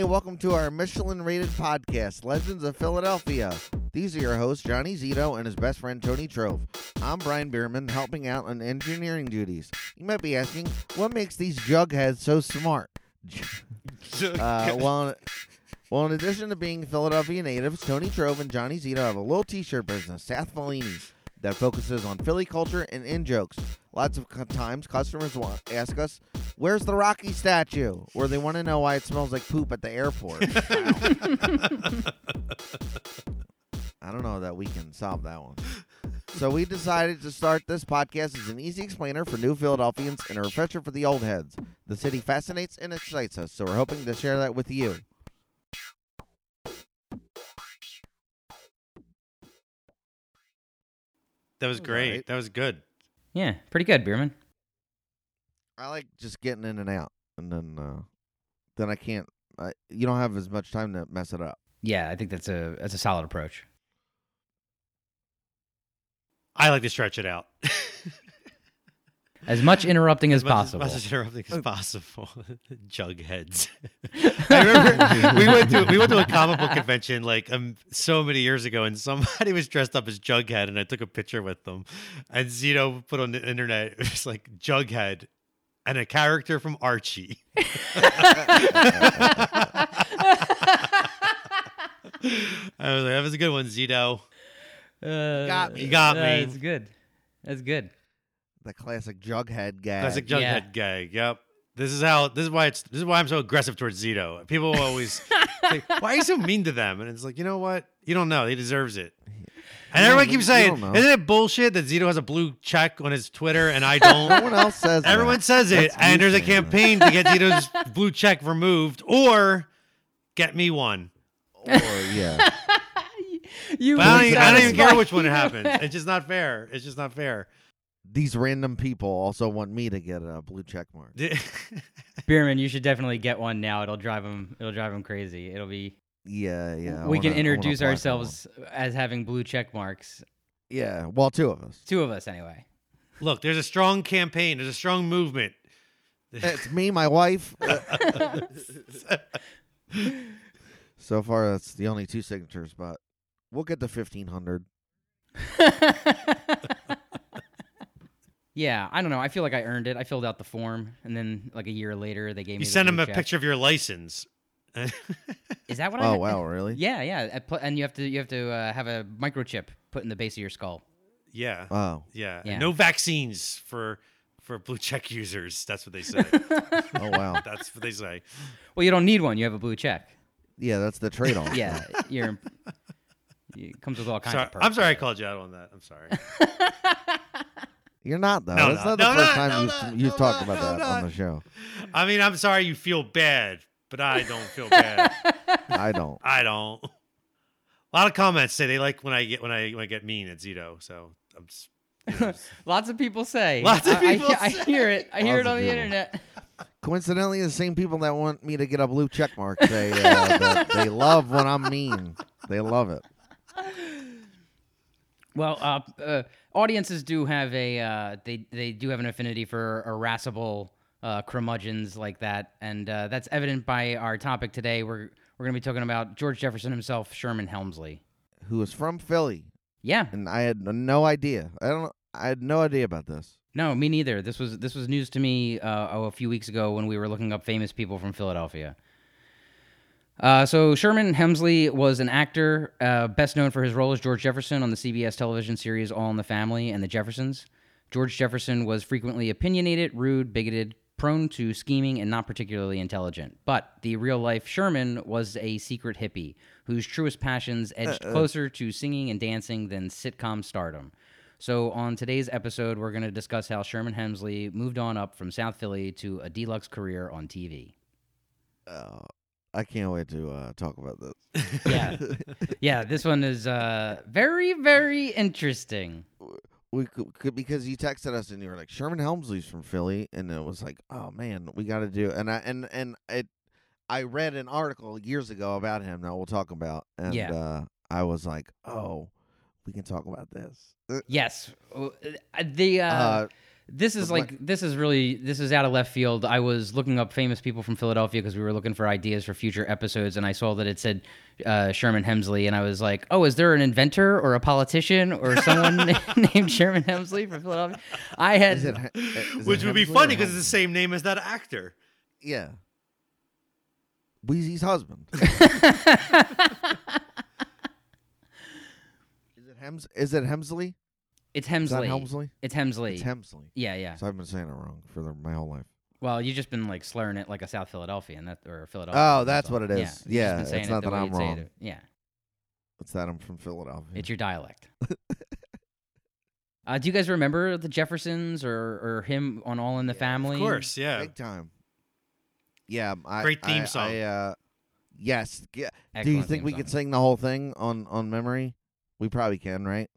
Hey, welcome to our Michelin rated podcast, Legends of Philadelphia. These are your hosts, Johnny Zito and his best friend, Tony Trov. I'm Brian Bierman, helping out on engineering duties. You might be asking, what makes these jugheads so smart? Uh, well, well, in addition to being Philadelphia natives, Tony Trov and Johnny Zito have a little t-shirt business, South Fellini, that focuses on Philly culture and in jokes. Lots of times, customers want ask us, "Where's the Rocky statue?" Or they want to know why it smells like poop at the airport. I don't know that we can solve that one. So we decided to start this podcast as an easy explainer for new Philadelphians and a refresher for the old heads. The city fascinates and excites us, so we're hoping to share that with you. That was great. alright. That was good. Yeah, pretty good, Bierman. I like just getting in and out, and then uh, then I can't. I, you don't have as much time to mess it up. Yeah, I think that's a that's a solid approach. I like to stretch it out. As much interrupting as much possible. As much as interrupting as possible. Jugheads. I remember we went to we went to a comic book convention like um, so many years ago, and somebody was dressed up as Jughead, and I took a picture with them. And Zito put on the internet, it was like Jughead and a character from Archie. I was like, that was a good one, Zito. Uh, got me. You got uh, me. That's good. That's good. The classic Jughead gag. Classic Jughead Yeah. gag. Yep. This is how. This is why it's. This is why I'm so aggressive towards Zito. People always say, "Why are you so mean to them?" And it's like, you know what? You don't know. He deserves it. And everyone keeps saying, "Isn't it bullshit that Zito has a blue check on his Twitter and I don't?" one else says. that. Everyone says it, That's and there's a saying that. campaign to get Zito's blue check removed or get me one. Or yeah, You But I don't, even, I don't even care which one it happens. It's just not fair. It's just not fair. These random people also want me to get a blue check mark. Bierman, you should definitely get one now. It'll drive them. It'll drive them crazy. It'll be. Yeah, yeah. We wanna- can introduce ourselves as having blue check marks. Yeah, well, two of us. Two of us, anyway. Look, there's a strong campaign. There's a strong movement. It's me, my wife. so far, that's the only two signatures, but we'll get to fifteen hundred. yeah, I don't know. I feel like I earned it. I filled out the form, and then like a year later, they gave me. You the send blue him a check. picture of your license. Is that what I? Oh wow, really? Yeah, yeah. And you have to you have to uh, have a microchip put in the base of your skull. yeah, Oh, yeah. Yeah. No vaccines for for blue check users. That's what they say. oh wow. That's what they say. Well, you don't need one. You have a blue check. Yeah, that's the trade-off. Yeah, you're. It comes with all kinds Sorry, of perks. I'm sorry I called you out on that. I'm sorry. You're not though. No, That's no, not the no, first no, time no, you've, no, you've no, talked no, about no, that no. on the show. I mean, I'm sorry you feel bad, but I don't feel bad. I don't. I don't. A lot of comments say they like when I get when I when I get mean at Zito. So I'm. Just, you know, Lots of people say. Lots of I- I- people I, hear it. I hear it on the people. internet. Coincidentally, the same people that want me to get a blue check mark say uh, that they love when I'm mean. They love it. Well, uh, uh, audiences do have a uh, they they do have an affinity for irascible uh, curmudgeons like that, and uh, that's evident by our topic today. We're we're going to be talking about George Jefferson himself, Sherman Hemsley. who was from Philly, Yeah, and I had no idea. I don't. I had no idea about this. no, me neither. This was this was news to me uh, oh, a few weeks ago when we were looking up famous people from Philadelphia. Uh, so Sherman Hemsley was an actor, uh, best known for his role as George Jefferson on the CBS television series All in the Family and The Jeffersons. George Jefferson was frequently opinionated, rude, bigoted, prone to scheming, and not particularly intelligent. But the real life Sherman was a secret hippie whose truest passions edged closer to singing and dancing than sitcom stardom. So, on today's episode, we're going to discuss how Sherman Hemsley moved on up from South Philly to a deluxe career on TV. Uh, I can't wait to uh, talk about this. Yeah. yeah, this one is uh, very, very interesting. we could, could because you texted us and you were like Sherman Hemsley's from Philly, and it was like, oh man, we got to do. And I and and it, I read an article years ago about him that we'll talk about, and Yeah. uh, I was like, oh, we can talk about this. Yes, Uh, the uh, Uh, This is like this is really this is out of left field. I was looking up famous people from Philadelphia because we were looking for ideas for future episodes, and I saw that it said uh, Sherman Hemsley, and I was like, "Oh, is there an inventor or a politician or someone named Sherman Hemsley from Philadelphia?" I had Is it, He- is it Which would be funny because it's the same name as that actor. yeah. Wheezy's husband. is it Hems? Is it Hemsley? It's Is that Hemsley. Hemsley? It's Hemsley. It's Hemsley. yeah, yeah. So I've been saying it wrong for the, my whole life. Well, you've just been like slurring it like a South Philadelphian, that or Philadelphia. Oh, that's what it is. Yeah, Yeah, it's saying it not that I'm you'd it. wrong. Yeah, It's that I'm from Philadelphia. it's your dialect. uh, do you guys remember the Jeffersons or or him on All in the Yeah, of Family? Of course, yeah. Big time. Yeah, I, Great theme I- song. I, uh, yes. G- Do you Excellent think theme we song. could sing the whole thing on on memory? We probably can, right?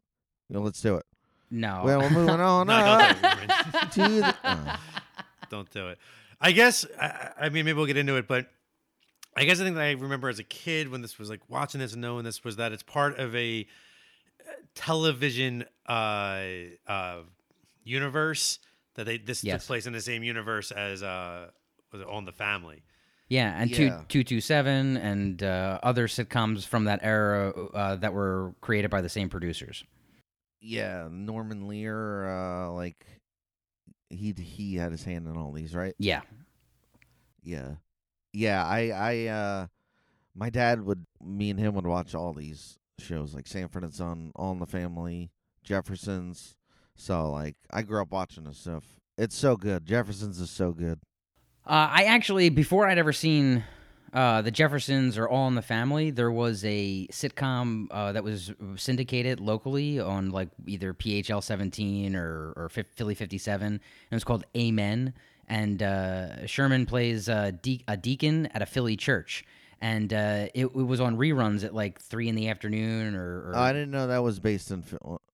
You know, let's do it. No. Well, we're moving on No, up don't do it. to the. oh. Don't do it. I guess. I, I mean, maybe we'll get into it, but I guess the thing that I remember as a kid when this was like watching this and knowing this was that it's part of a uh, television uh, uh, universe that they this Yes. took place in the same universe as uh, was it On the Family. yeah, and Yeah. two two two seven and uh, other sitcoms from that era uh, that were created by the same producers. Yeah, Norman Lear, uh, like he he had his hand in all these, right? Yeah. Yeah, yeah. I I uh, my dad would me and him would watch all these shows like Sanford and Son, All in the Family, Jeffersons. So like I grew up watching this stuff. It's so good. Jeffersons is so good. Uh, I actually, before I'd ever seen uh, the Jeffersons are All in the Family, there was a sitcom uh, that was syndicated locally on like either PHL 17 or, or Philly 57. And it was called Amen. And uh, Sherman plays uh, de- a deacon at a Philly church. And uh, it, it was on reruns at like three in the afternoon or. or I didn't know that was based in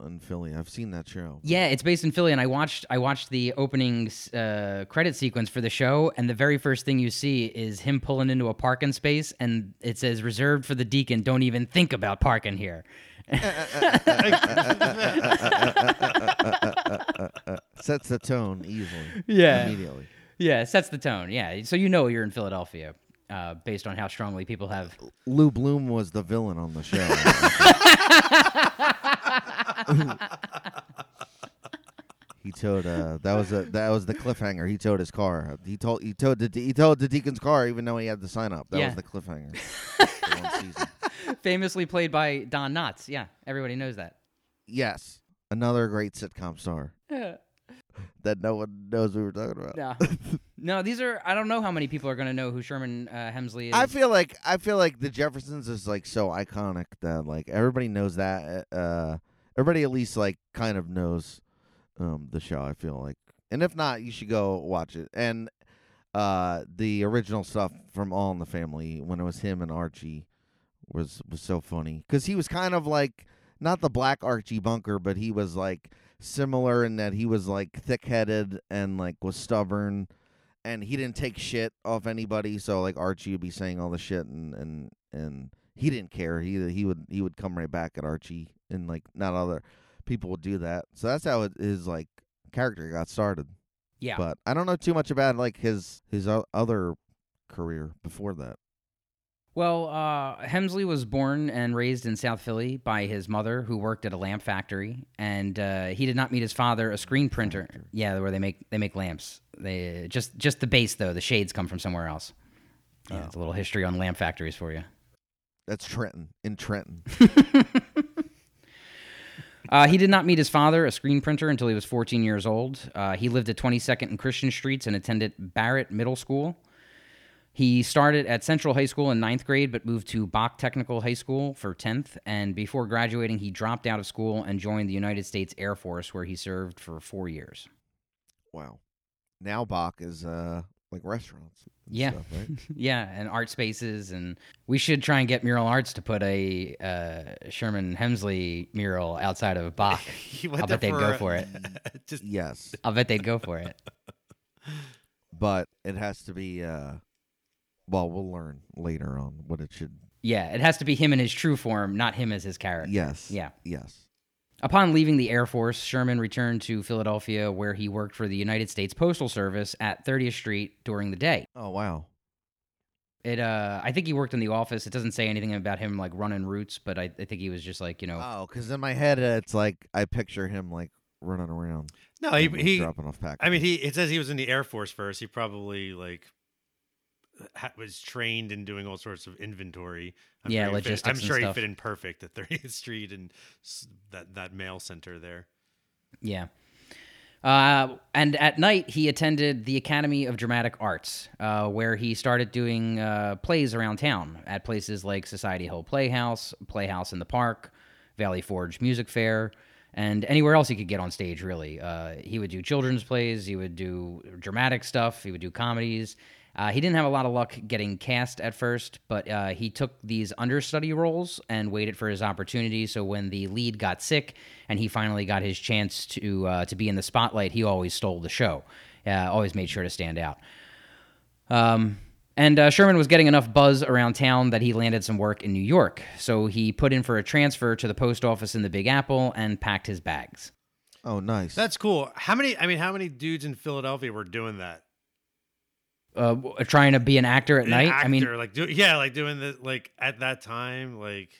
in Philly. I've seen that show. Yeah, it's based in Philly, and I watched I watched the opening uh, credit sequence for the show, and the very first thing you see is him pulling into a parking space, and it says reserved for the deacon. Don't even think about parking here. Sets the tone easily. Yeah. immediately. Yeah, sets the tone. Yeah, so you know you're in Philadelphia, uh, based on how strongly people have. Lou Bloom was the villain on the show. he towed. Uh, that was a that was the cliffhanger. He towed his car. He told he towed the he towed the deacon's car even though he had the sign up. That Yeah. was the cliffhanger. for one season. Famously played by Don Knotts. Yeah, everybody knows that. Yes, another great sitcom star that no one knows we were talking about. No, no, these are. I don't know how many people are going to know who Sherman uh, Hemsley is. I feel like I feel like the Jeffersons is like so iconic that like everybody knows that. Uh, everybody at least like kind of knows um the show. I feel like, and if not, you should go watch it. And uh, the original stuff from All in the Family when it was him and Archie was was so funny because he was kind of like not the black Archie Bunker, but he was like similar in that he was like thick headed and like was stubborn and he didn't take shit off anybody. So like Archie would be saying all the shit, and and and he didn't care. He he would he would come right back at Archie, and like not other people would do that. So that's how it, his like character got started. yeah. But I don't know too much about like his his other career before that. Well, uh, Hemsley was born and raised in South Philly by his mother, who worked at a lamp factory, and uh, he did not meet his father, a screen printer. Yeah, where they make they make lamps. They just just the base though. The shades come from somewhere else. Yeah, Oh. it's a little history on lamp factories for you. That's Trenton in Trenton. Uh, he did not meet his father, a screen printer, until he was 14 years old. Uh, he lived at 22nd and Christian Streets and attended Barratt Middle School. He started at Central High School in ninth grade, but moved to Bok Technical High School for 10th. And before graduating, he dropped out of school and joined the United States Air Force, where he served for four years. wow. Now Bok is uh like restaurants. and Yeah. stuff, right? yeah, and art spaces. And we should try and get Mural Arts to put a uh, Sherman Hemsley mural outside of Bok. I'll bet they'd go a- for it. Just yes, I'll bet they'd go for it. but it has to be. uh Well, we'll learn later on what it should. Yeah, it has to be him in his true form, not him as his character. Yes. Yeah. Yes. Upon leaving the Air Force, Sherman returned to Philadelphia, where he worked for the United States Postal Service at 30th Street during the day. Oh wow. It, uh, I think he worked in the office. It doesn't say anything about him like running routes, but I, I think he was just like you know, Oh, because in my head uh, it's like I picture him like running around. No, he, he dropping off packages. I mean, he it says he was in the Air Force first. He probably like ha- was trained in doing all sorts of inventory. I'm Yeah, sure he fit- I'm sure he fit in perfect at 30th Street and that that mail center there. Yeah. Uh, and at night, he attended the Academy of Dramatic Arts, uh, where he started doing uh, plays around town at places like Society Hill Playhouse, Playhouse in the Park, Valley Forge Music Fair, and anywhere else he could get on stage, really. Uh, he would do children's plays, he would do dramatic stuff, he would do comedies. Uh, he didn't have a lot of luck getting cast at first, but uh, he took these understudy roles and waited for his opportunity. So when the lead got sick and he finally got his chance to uh, to be in the spotlight, he always stole the show. Uh, always made sure to stand out. Um, and uh, Sherman was getting enough buzz around town that he landed some work in New York. So he put in for a transfer to the post office in the Big Apple and packed his bags. oh, nice. That's cool. How many? I mean, how many dudes in Philadelphia were doing that? Uh, trying to be an actor at An night. I mean, like do, yeah, like doing the like at that time, like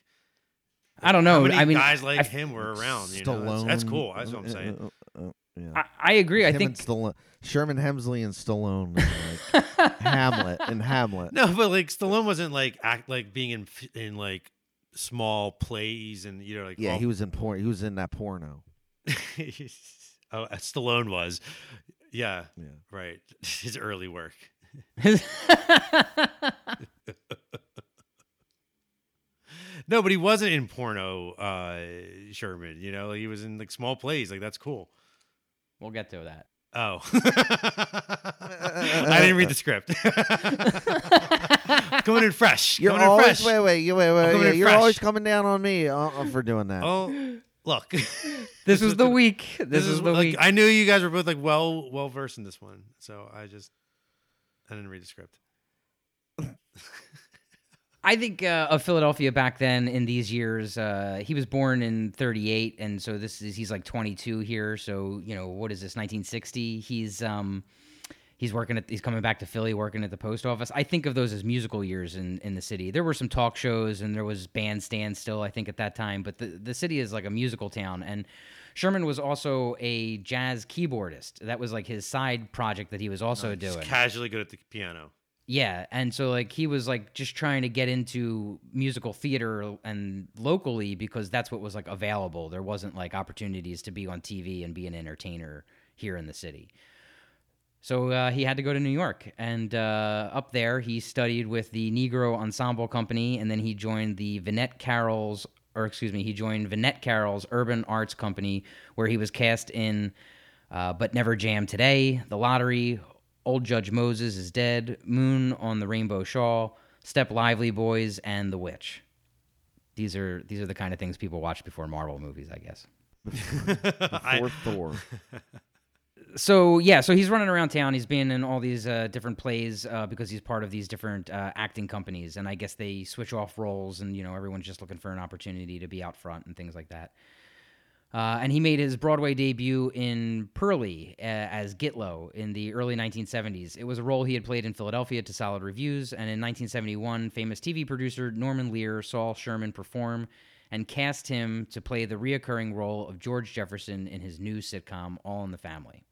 I don't How know. many I mean, guys like I- him were around? You know, that's, Stallone. that's cool. That's what I'm uh, saying. uh, uh, yeah. I, I agree. I think and Stallone, Sherman Hemsley and Stallone, and, like Hamlet and Hamlet. No, but like Stallone wasn't like act like being in in like small plays and you know like Yeah, all- he was in porn. He was in that porno. oh, uh, Stallone was, yeah, Yeah. right. His early work. No, but he wasn't in porno, uh, Sherman. You know, he was in like small plays. Like that's cool. we'll get to that. Oh, I didn't read the script. coming in fresh. You're coming in always fresh. wait, wait, you wait, wait. coming yeah, in you're fresh. always coming down on me uh, uh, for doing that. Oh, look. This was the week. This, is the like, week. I knew you guys were both like well well versed in this one, so I just I didn't read the script. I think uh, of Philadelphia back then in these years. Uh, he was born in '38, and so this is he's like 22 here. So you know what is this 1960? He's um he's working at he's coming back to Philly, working at the post office. I think of those as musical years in in the city. There were some talk shows and there was bandstand still. I think at that time, but the the city is like a musical town and. Sherman was also a jazz keyboardist. That was like his side project that he was also doing. casually good at the piano. Yeah, and so like he was like just trying to get into musical theater and locally because that's what was like available. There wasn't like opportunities to be on TV and be an entertainer here in the city. So uh, he had to go to New York, and uh, up there he studied with the Negro Ensemble Company, and then he joined the Vinette Carroll's, or excuse me, he joined Vinette Carroll's Urban Arts Company, where he was cast in uh, "But Never Jam Today," "The Lottery," "Old Judge Moses is Dead," "Moon on the Rainbow Shawl," "Step Lively Boys," and "The Witch." These are these are the kind of things people watch before Marvel movies, I guess. I- Before Thor. so yeah, so he's running around town. He's been in all these uh, different plays uh, because he's part of these different uh, acting companies, and I guess they switch off roles, and you know everyone's just looking for an opportunity to be out front and things like that. Uh, and he made his Broadway debut in Purlie uh, as Gitlow in the early 1970s. It was a role he had played in Philadelphia to solid reviews, and in 1971, famous TV producer Norman Lear saw Sherman perform and cast him to play the reoccurring role of George Jefferson in his new sitcom All in the Family.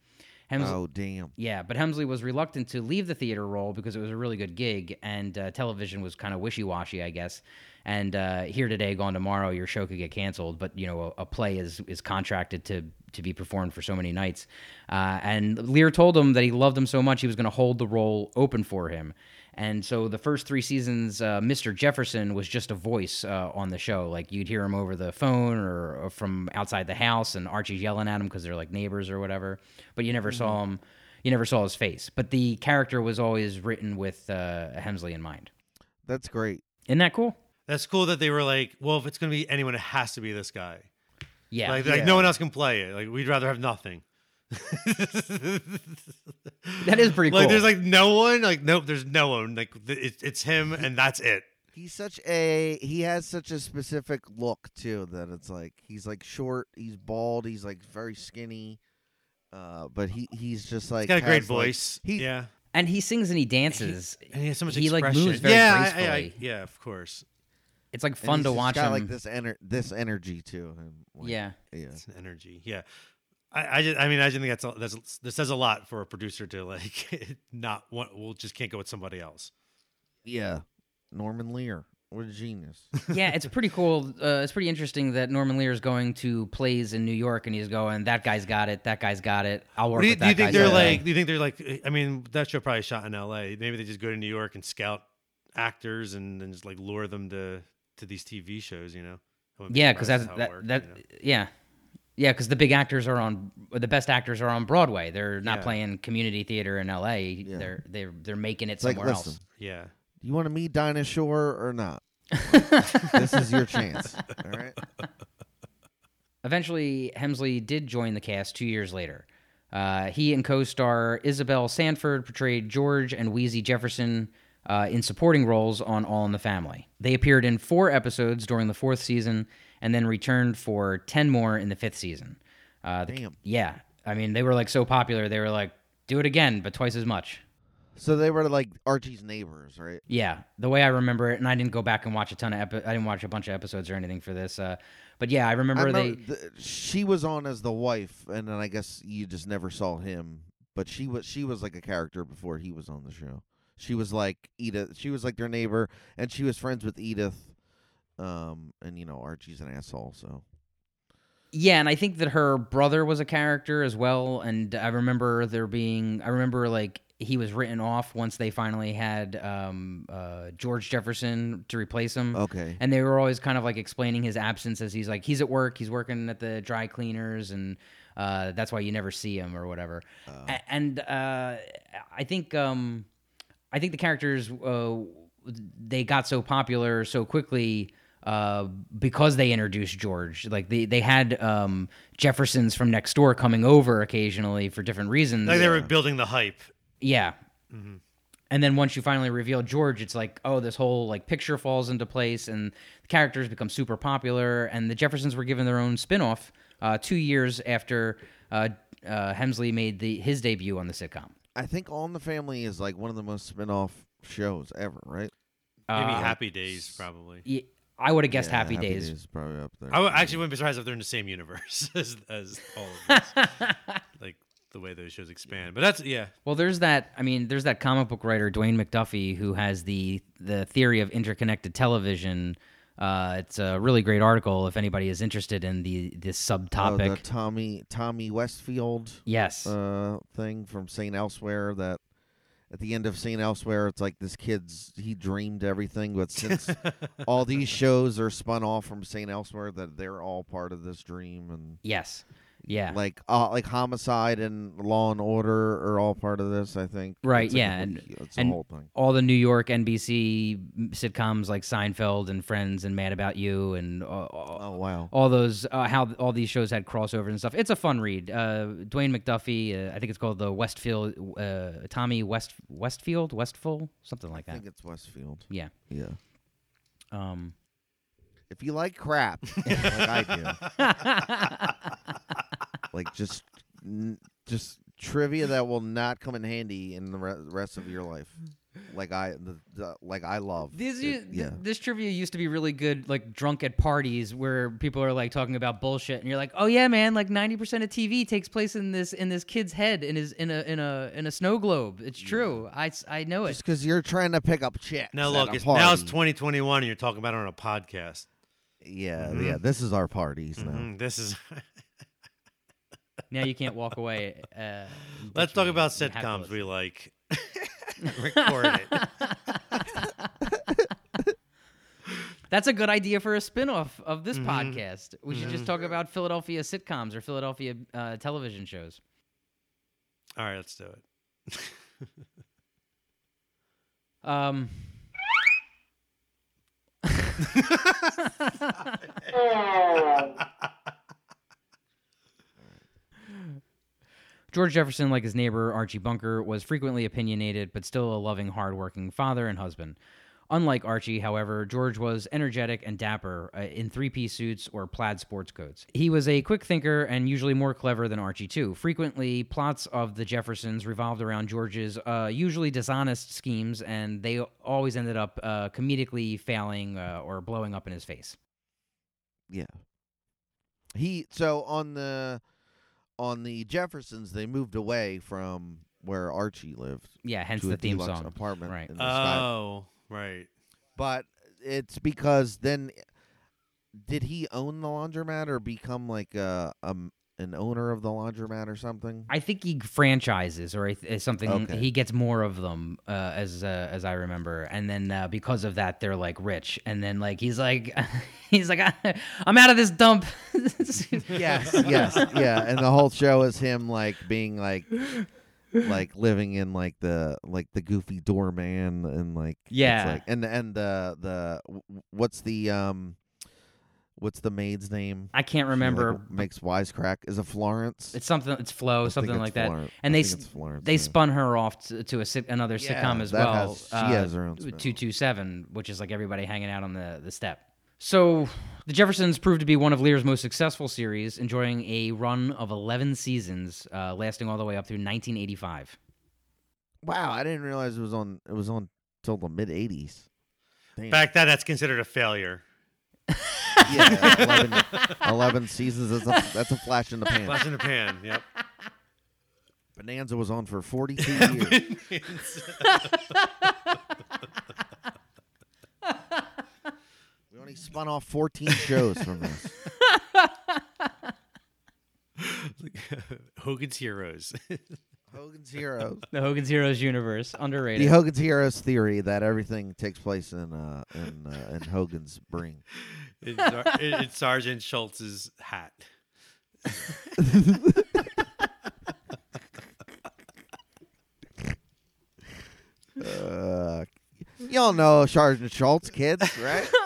Hems- Oh damn. yeah, but Hemsley was reluctant to leave the theater role because it was a really good gig, and uh, television was kind of wishy washy, I guess. And uh, here today, gone tomorrow, your show could get canceled. But you know, a, a play is is contracted to to be performed for so many nights. Uh, and Lear told him that he loved him so much he was going to hold the role open for him. And so the first three seasons, uh, Mr. Jefferson was just a voice uh, on the show. Like you'd hear him over the phone or, or from outside the house, and Archie's yelling at him because they're like neighbors or whatever. But you never saw him. You never saw his face. But the character was always written with uh, Hemsley in mind. That's great. Isn't that cool? That's cool that they were like, well, if it's gonna be anyone, it has to be this guy. Yeah. Like, like no one else can play it. Like we'd rather have nothing. that is pretty cool. Like there's like no one. Like nope, there's no one. Like it's it's him and that's it. He's such a he has such a specific look too that it's like he's like short, he's bald, he's like very skinny. Uh, but he he's just like He's got a great has, like- voice. he- yeah, And he sings and he dances. and he has so much He, like, expression. moves very yeah, I- I- I- yeah, of course. it's like and fun he's to just watch got him. like this ener- this energy to him. like, yeah. yeah. It's an energy. Yeah. I, I, just, I mean, I just think that's, a, that's this says a lot for a producer to like not want. We'll just can't go with somebody else. Yeah. Norman Lear. What a genius. yeah, it's pretty cool. Uh, it's pretty interesting that Norman Lear is going to plays in New York, and he's going, "That guy's got it. That guy's got it. I'll work Do you, with do you think they're got like? Do you think they're like? I mean, that show probably shot in L.A. Maybe they just go to New York and scout actors and then just like lure them to to these TV shows. You know? I wouldn't be Yeah, because that's how that. worked, that you know? Yeah, yeah, because the big actors are on. The best actors are on Broadway. They're not Yeah. playing community theater in L.A. Yeah. They're they're they're making it It's like, somewhere listen, else. Yeah. you want to meet Dinah Shore or not? this is your chance. All right. Eventually, Hemsley did join the cast two years later. Uh, he and co-star Isabel Sanford portrayed George and Wheezy Jefferson uh, in supporting roles on All in the Family. They appeared in four episodes during the fourth season, and then returned for ten more in the fifth season. Uh, the- Damn. Yeah, I mean they were like so popular, they were like, do it again, but twice as much. So they were like Archie's neighbors, right? Yeah, the way I remember it, and I didn't go back and watch a ton of epi- I didn't watch a bunch of episodes or anything for this. Uh, but yeah, I remember, I they. the, she was on as the wife, and then I guess you just never saw him. But she was she was like a character before he was on the show. She was like Edith. She was like their neighbor, and she was friends with Edith. Um, and you know Archie's an asshole, so Yeah, and I think that her brother was a character as well. And I remember there being, I remember like he was written off once they finally had um, uh, George Jefferson to replace him. okay. And they were always kind of like explaining his absence as he's like, he's at work, he's working at the dry cleaners, and uh, that's why you never see him or whatever. A- and uh, I think, um, I think the characters, uh, they got so popular so quickly uh, because they introduced George. Like they they had um, Jeffersons from next door coming over occasionally for different reasons. Like they were building the hype. yeah. Mm-hmm. And then once you finally reveal George, it's like, oh, this whole like picture falls into place, and the characters become super popular. And the Jeffersons were given their own spin-off uh, two years after uh, uh, Hemsley made the his debut on the sitcom. I think All in the Family is like one of the most spin-off shows ever, right? Maybe Uh, Happy Days, probably. y- I would have guessed Yeah, Happy, Days. is probably up there. I w- actually wouldn't be surprised if they're in the same universe as, as all of this. like the way those shows expand. But that's yeah. Well, there's that. I mean, there's that comic book writer Dwayne McDuffie who has the the theory of interconnected television. Uh, it's a really great article if anybody is interested in the this Oh, subtopic. the Tommy Tommy Westfield yes. uh, thing from Saint Elsewhere that at the end of Saint Elsewhere it's like this kid's he dreamed everything but since all these shows are spun off from Saint Elsewhere that they're all part of this dream and yes. Yeah. like uh, like homicide and Law and Order are all part of this I think Right, It's like yeah, whole- and- it's and- whole thing all the New York NBC sitcoms like Seinfeld and Friends and Mad About You and uh, oh wow all those uh, how all these shows had crossovers and stuff. It's a fun read. Uh, Dwayne McDuffie, uh, I think it's called the Westfield uh, Tommy West Westfield Westful something like that. I think it's Westfield Yeah. yeah Um, if you like crap like I do like just n- just trivia that will not come in handy in the re- rest of your life like i the, the, like i love This, it- u- th- yeah this trivia used to be really good, like drunk at parties where people are like talking about bullshit, and you're like, "Oh yeah, man! Like ninety percent of TV takes place in this in this kid's head in his in a in a in a snow globe. It's true. I, s- I know it. just because you're trying to pick up chicks Now at look, a it's, now it's party. 2021 and you're talking about it on a podcast. yeah Mhm. yeah this is our parties now Mhm, This is. Now you can't walk away. Uh, Let's talk about and have to sitcoms we like. Record it. That's a good idea for a spin-off of this Mhm. podcast. We should just Mhm. talk about Philadelphia sitcoms or Philadelphia uh, television shows. All right, let's do it. Um, George Jefferson, like his neighbor Archie Bunker, was frequently opinionated, but still a loving, hardworking father and husband. Unlike Archie, however, George was energetic and dapper uh, in three piece suits or plaid sports coats. He was a quick thinker and usually more clever than Archie, too. Frequently, plots of the Jeffersons revolved around George's uh, usually dishonest schemes, and they always ended up uh, comedically failing uh, or blowing up in his face. Yeah. He so on the on the Jeffersons they moved away from where Archie lived Yeah, hence to the a theme deluxe song. apartment Right. in the sky. Oh, right. But it's because then did he own the laundromat or become like a um an owner of the laundromat or something? I think he franchises or th- something. Okay. He gets more of them, uh, as uh, as I remember, and then uh, because of that, they're like rich. And then like he's like, he's like, I'm out of this dump. yes, yes, yeah. And the whole show is him like being like like living in like the like the goofy doorman and like it's Yeah. like and and the the what's the um what's the maid's name? I can't She, like, remember. makes wisecrack. Is it Florence? It's something. It's Flo, I think something it's like that. Florence. And I they think it's Florence, They yeah. spun her off to, to a another Yeah, sitcom as well. has- she has her own uh, two two seven, which is like everybody hanging out on the the step. So the Jeffersons proved to be one of Lear's most successful series, enjoying a run of eleven seasons, uh, lasting all the way up through 1985. Wow, I didn't realize it was on. It was on till the mid '80s. Damn. Back then, that's considered a failure. Yeah, 11, 11 seasons. That's a, that's a flash in the pan. Flash in the pan. Yep. Bonanza was on for 42 years. we only spun off 14 shows from this. Hogan's Heroes. Hogan's Heroes. The Hogan's Heroes universe, underrated. The. Hogan's Heroes theory that everything takes place in uh, in uh, in Hogan's brain. in, Sar- in- in Sergeant Schultz's hat. Uh, y'all know Sergeant Schultz, kids, right?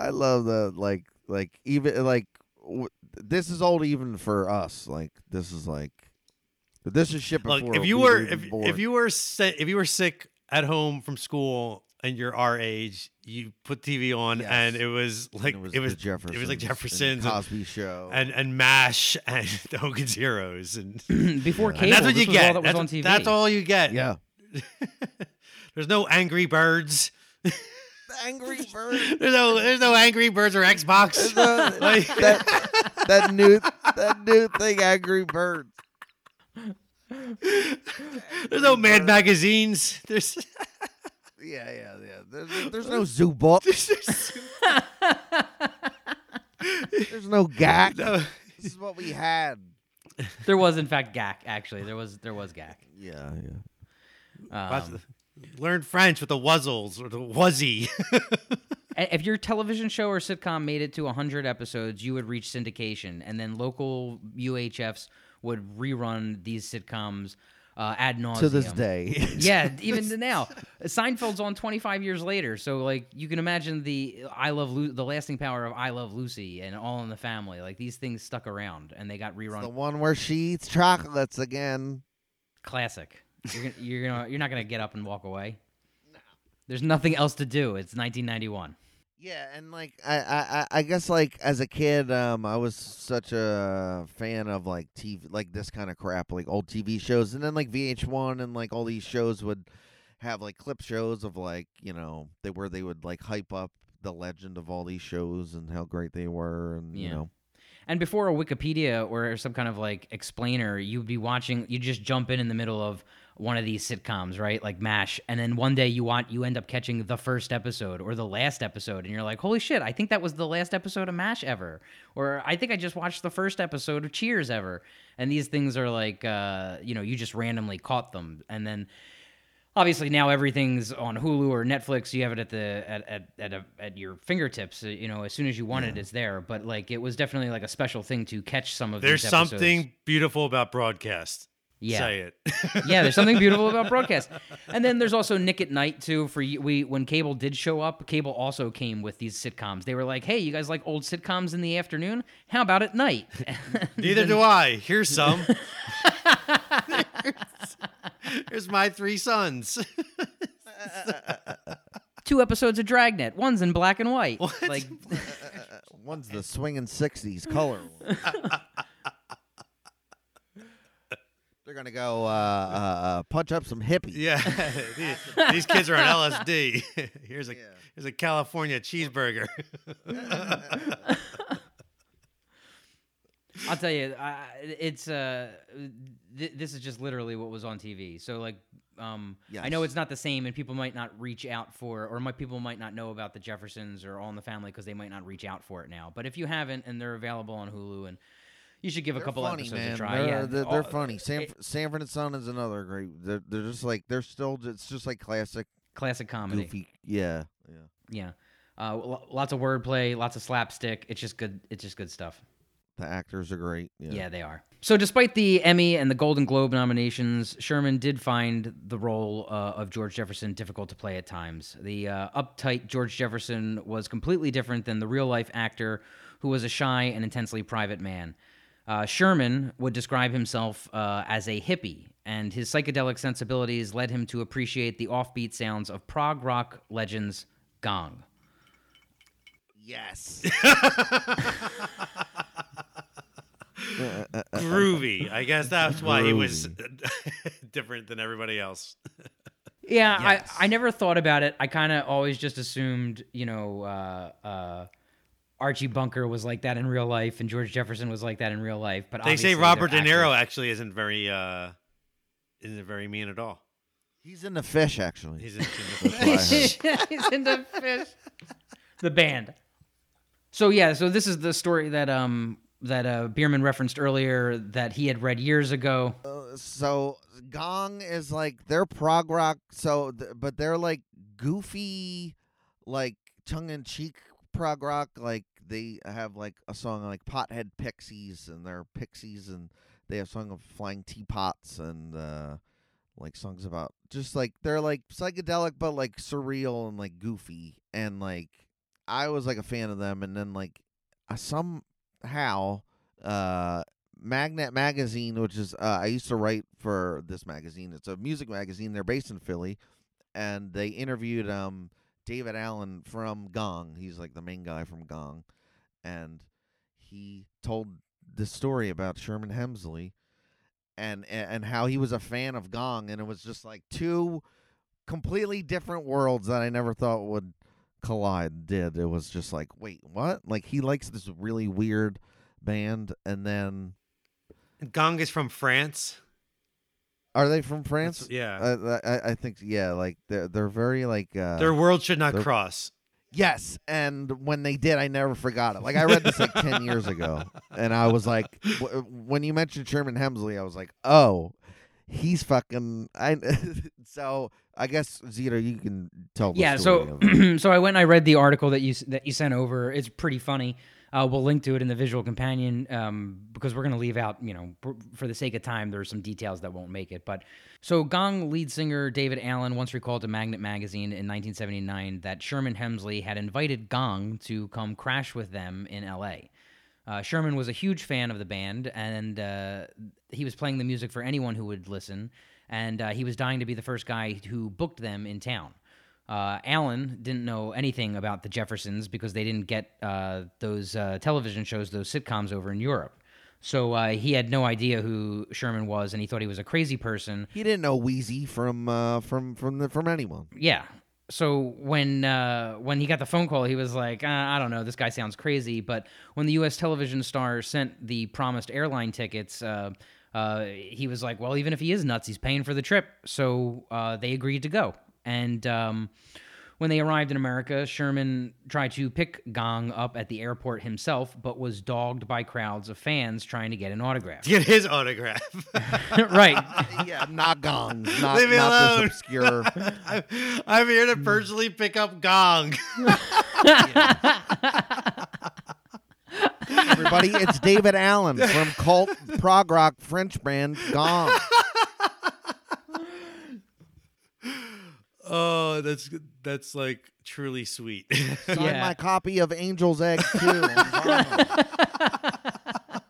I love the like like even like w- this is old even for us. Like this is like this is shit before. Look, if we you were if, if you were sick, if you were sick at home from school and you're our age, you put TV on Yes. and it was like it was, it was, Jeffersons, it was like and Jefferson's and, Cosby Show. and and Mash and the Hogan's Heroes and, Before And cable, and that's what this you was all get. that was that's, on TV. that's all you get. yeah, There's no Angry Birds. Angry Birds. There's no there's no Angry Birds or Xbox. the- Like- that that new that new thing, Angry Bird. there's no Mad magazines. There's Yeah, yeah, yeah. There's, there's no zoo book. There's no gak. no. This is what we had. there was in fact GAC. Actually, there was there was GAC. Yeah, yeah. Um, Learn French with the wuzzles or the wuzzy. If your television show or sitcom made it to 100 episodes, you would reach syndication, and then local UHFs would rerun these sitcoms uh, ad nauseum. To this day. yeah, even to now. Seinfeld's on 25 years later, so like you can imagine the I love Lu- the lasting power of I Love Lucy and All in the Family. Like these things stuck around and they got rerun. the one where she eats chocolates again. Classic. You're gonna, you're gonna you're not gonna get up and walk away. No. There's nothing else to do. It's 1991. Yeah, and like I, I, I- guess like as a kid, um, I was such a fan of like TV, like this kind of crap, like old TV shows, and then like VH1 and like all these shows would have like clip shows of like you know they where they would like hype up the legend of all these shows and how great they were, and you know, And before a Wikipedia or some kind of like explainer, you'd be watching. You just jump in in the middle of one of these sitcoms, right? Like Mash, and then one day you want you end up catching the first episode or the last episode, and you're like, "Holy shit! I think that was the last episode of Mash ever," or "I think I just watched the first episode of Cheers ever." And these things are like, uh, you know, you just randomly caught them, and then obviously now everything's on Hulu or Netflix. You have it at the at at at, a, at your fingertips. uh, You know, as soon as you want it, it's there. But like, it was definitely like a special thing to catch some of. There's these episodes. There's something beautiful about broadcast. Yeah. Say it. yeah, there's something beautiful about broadcast. And then there's also Nick at Night too. For we when cable did show up, cable also came with these sitcoms. They were like, "Hey, you guys like old sitcoms in the afternoon? How about at night?" Neither do I. Here's some. Here's my three sons. Two episodes of Dragnet. One's in black and white. What? Like, One's the swinging '60s color. One. They're gonna go uh, uh, uh, punch up some hippies. Yeah, these, these kids are on LSD. Here's a Yeah. here's a California cheeseburger. I'll tell you, I, it's uh, th- this is just literally what was on TV. So like, um, I know it's not the same, and people might not reach out for, or my people might not know about the Jeffersons or All in the Family because they might not reach out for it now. But if you haven't, and they're available on Hulu, and you should give a They're couple funny, episodes man. a try. They're, yeah, they're, they're funny. San, it- Sanford and Son is another great. They're, they're just like they're still. It's just like classic classic comedy. goofy. Yeah, yeah. Yeah, uh, lots of wordplay, lots of slapstick. It's just good. It's just good stuff. The actors are great. Yeah. Yeah. they are. So, despite the Emmy and the Golden Globe nominations, Sherman did find the role uh, of George Jefferson difficult to play at times. The uh, uptight George Jefferson was completely different than the real life actor who was a shy and intensely private man. Uh, Sherman would describe himself uh, as a hippie, and his psychedelic sensibilities led him to appreciate the offbeat sounds of prog rock legends Gong. Yes. Groovy. I guess that's why he was different than everybody else. Yeah, Yes. I, I never thought about it. I kind of always just assumed, you know, uh, uh, Archie Bunker was like that in real life, and George Jefferson was like that in real life. But They say Robert De Niro actors. actually isn't very uh isn't very mean at all. He's in the fish, actually. He's in, That's what I. He's in the fish. The band. So yeah, so this is the story that um that uh, Bierman referenced earlier that he had read years ago. Uh, so Gong is like they're prog rock. So, th- but they're like goofy, like tongue in cheek prog rock. Like they have like a song like Pothead Pixies, and they're pixies, and they have song of flying teapots, and uh, like songs about just like they're like psychedelic, but like surreal and like goofy, and like I was like a fan of them, and then like uh, somehow uh Magnet Magazine, which is uh, I used to write for this magazine. It's a music magazine. They're based in Philly, and they interviewed um Daevid Allen from Gong. He's like the main guy from Gong, and he told the story about Sherman Hemsley, and and how he was a fan of Gong, and it was just like two completely different worlds that I never thought would collide. Did it was just like, wait, what? Like he likes this really weird band, and then Gong is from France. are they from France? That's- yeah. Uh, I, I think yeah, like they're they're very like uh, Their world should not cross. Yes, and when they did, I never forgot it. Like I read this like ten years ago, and I was like, w- uh, when you mentioned Sherman Hemsley, I was like, oh, he's fucking. I so I guess Zito, you can tell. The yeah story so of it. so i went and i read the article that you that you sent over it's pretty funny uh, we'll link to it in the visual companion um, because we're going to leave out you know for, for the sake of time there's some details that won't make it but so gong lead singer daevid allen once recalled to magnet magazine in 1979 that sherman hemsley had invited gong to come crash with them in la uh, Sherman was a huge fan of the band, and uh, he was playing the music for anyone who would listen. And uh, he was dying to be the first guy who booked them in town. Uh, Allen didn't know anything about the Jeffersons because they didn't get uh, those uh, television shows, those sitcoms over in Europe. So uh, he had no idea who Sherman was, and he thought he was a crazy person. he didn't know Wheezy from uh, from from the, from anyone. Yeah. So when uh, when he got the phone call, he was like, uh, "I don't know, this guy sounds crazy." But when the U.S. television star sent the promised airline tickets, uh, uh, he was like, "Well, even if he is nuts, he's paying for the trip." So uh, they agreed to go. And um, when they arrived in America, Sherman tried to pick Gong up at the airport himself, but was dogged by crowds of fans trying to get an autograph. Get his autograph. right. yeah, not gongs, not, Leave me not alone. this obscure. I'm, I'm here to personally pick up Gong. Everybody, it's Daevid Allen from cult prog rock French band Gong. Oh, that's that's like truly sweet. Sign Yeah. my copy of Angel's Egg too. on vinyl.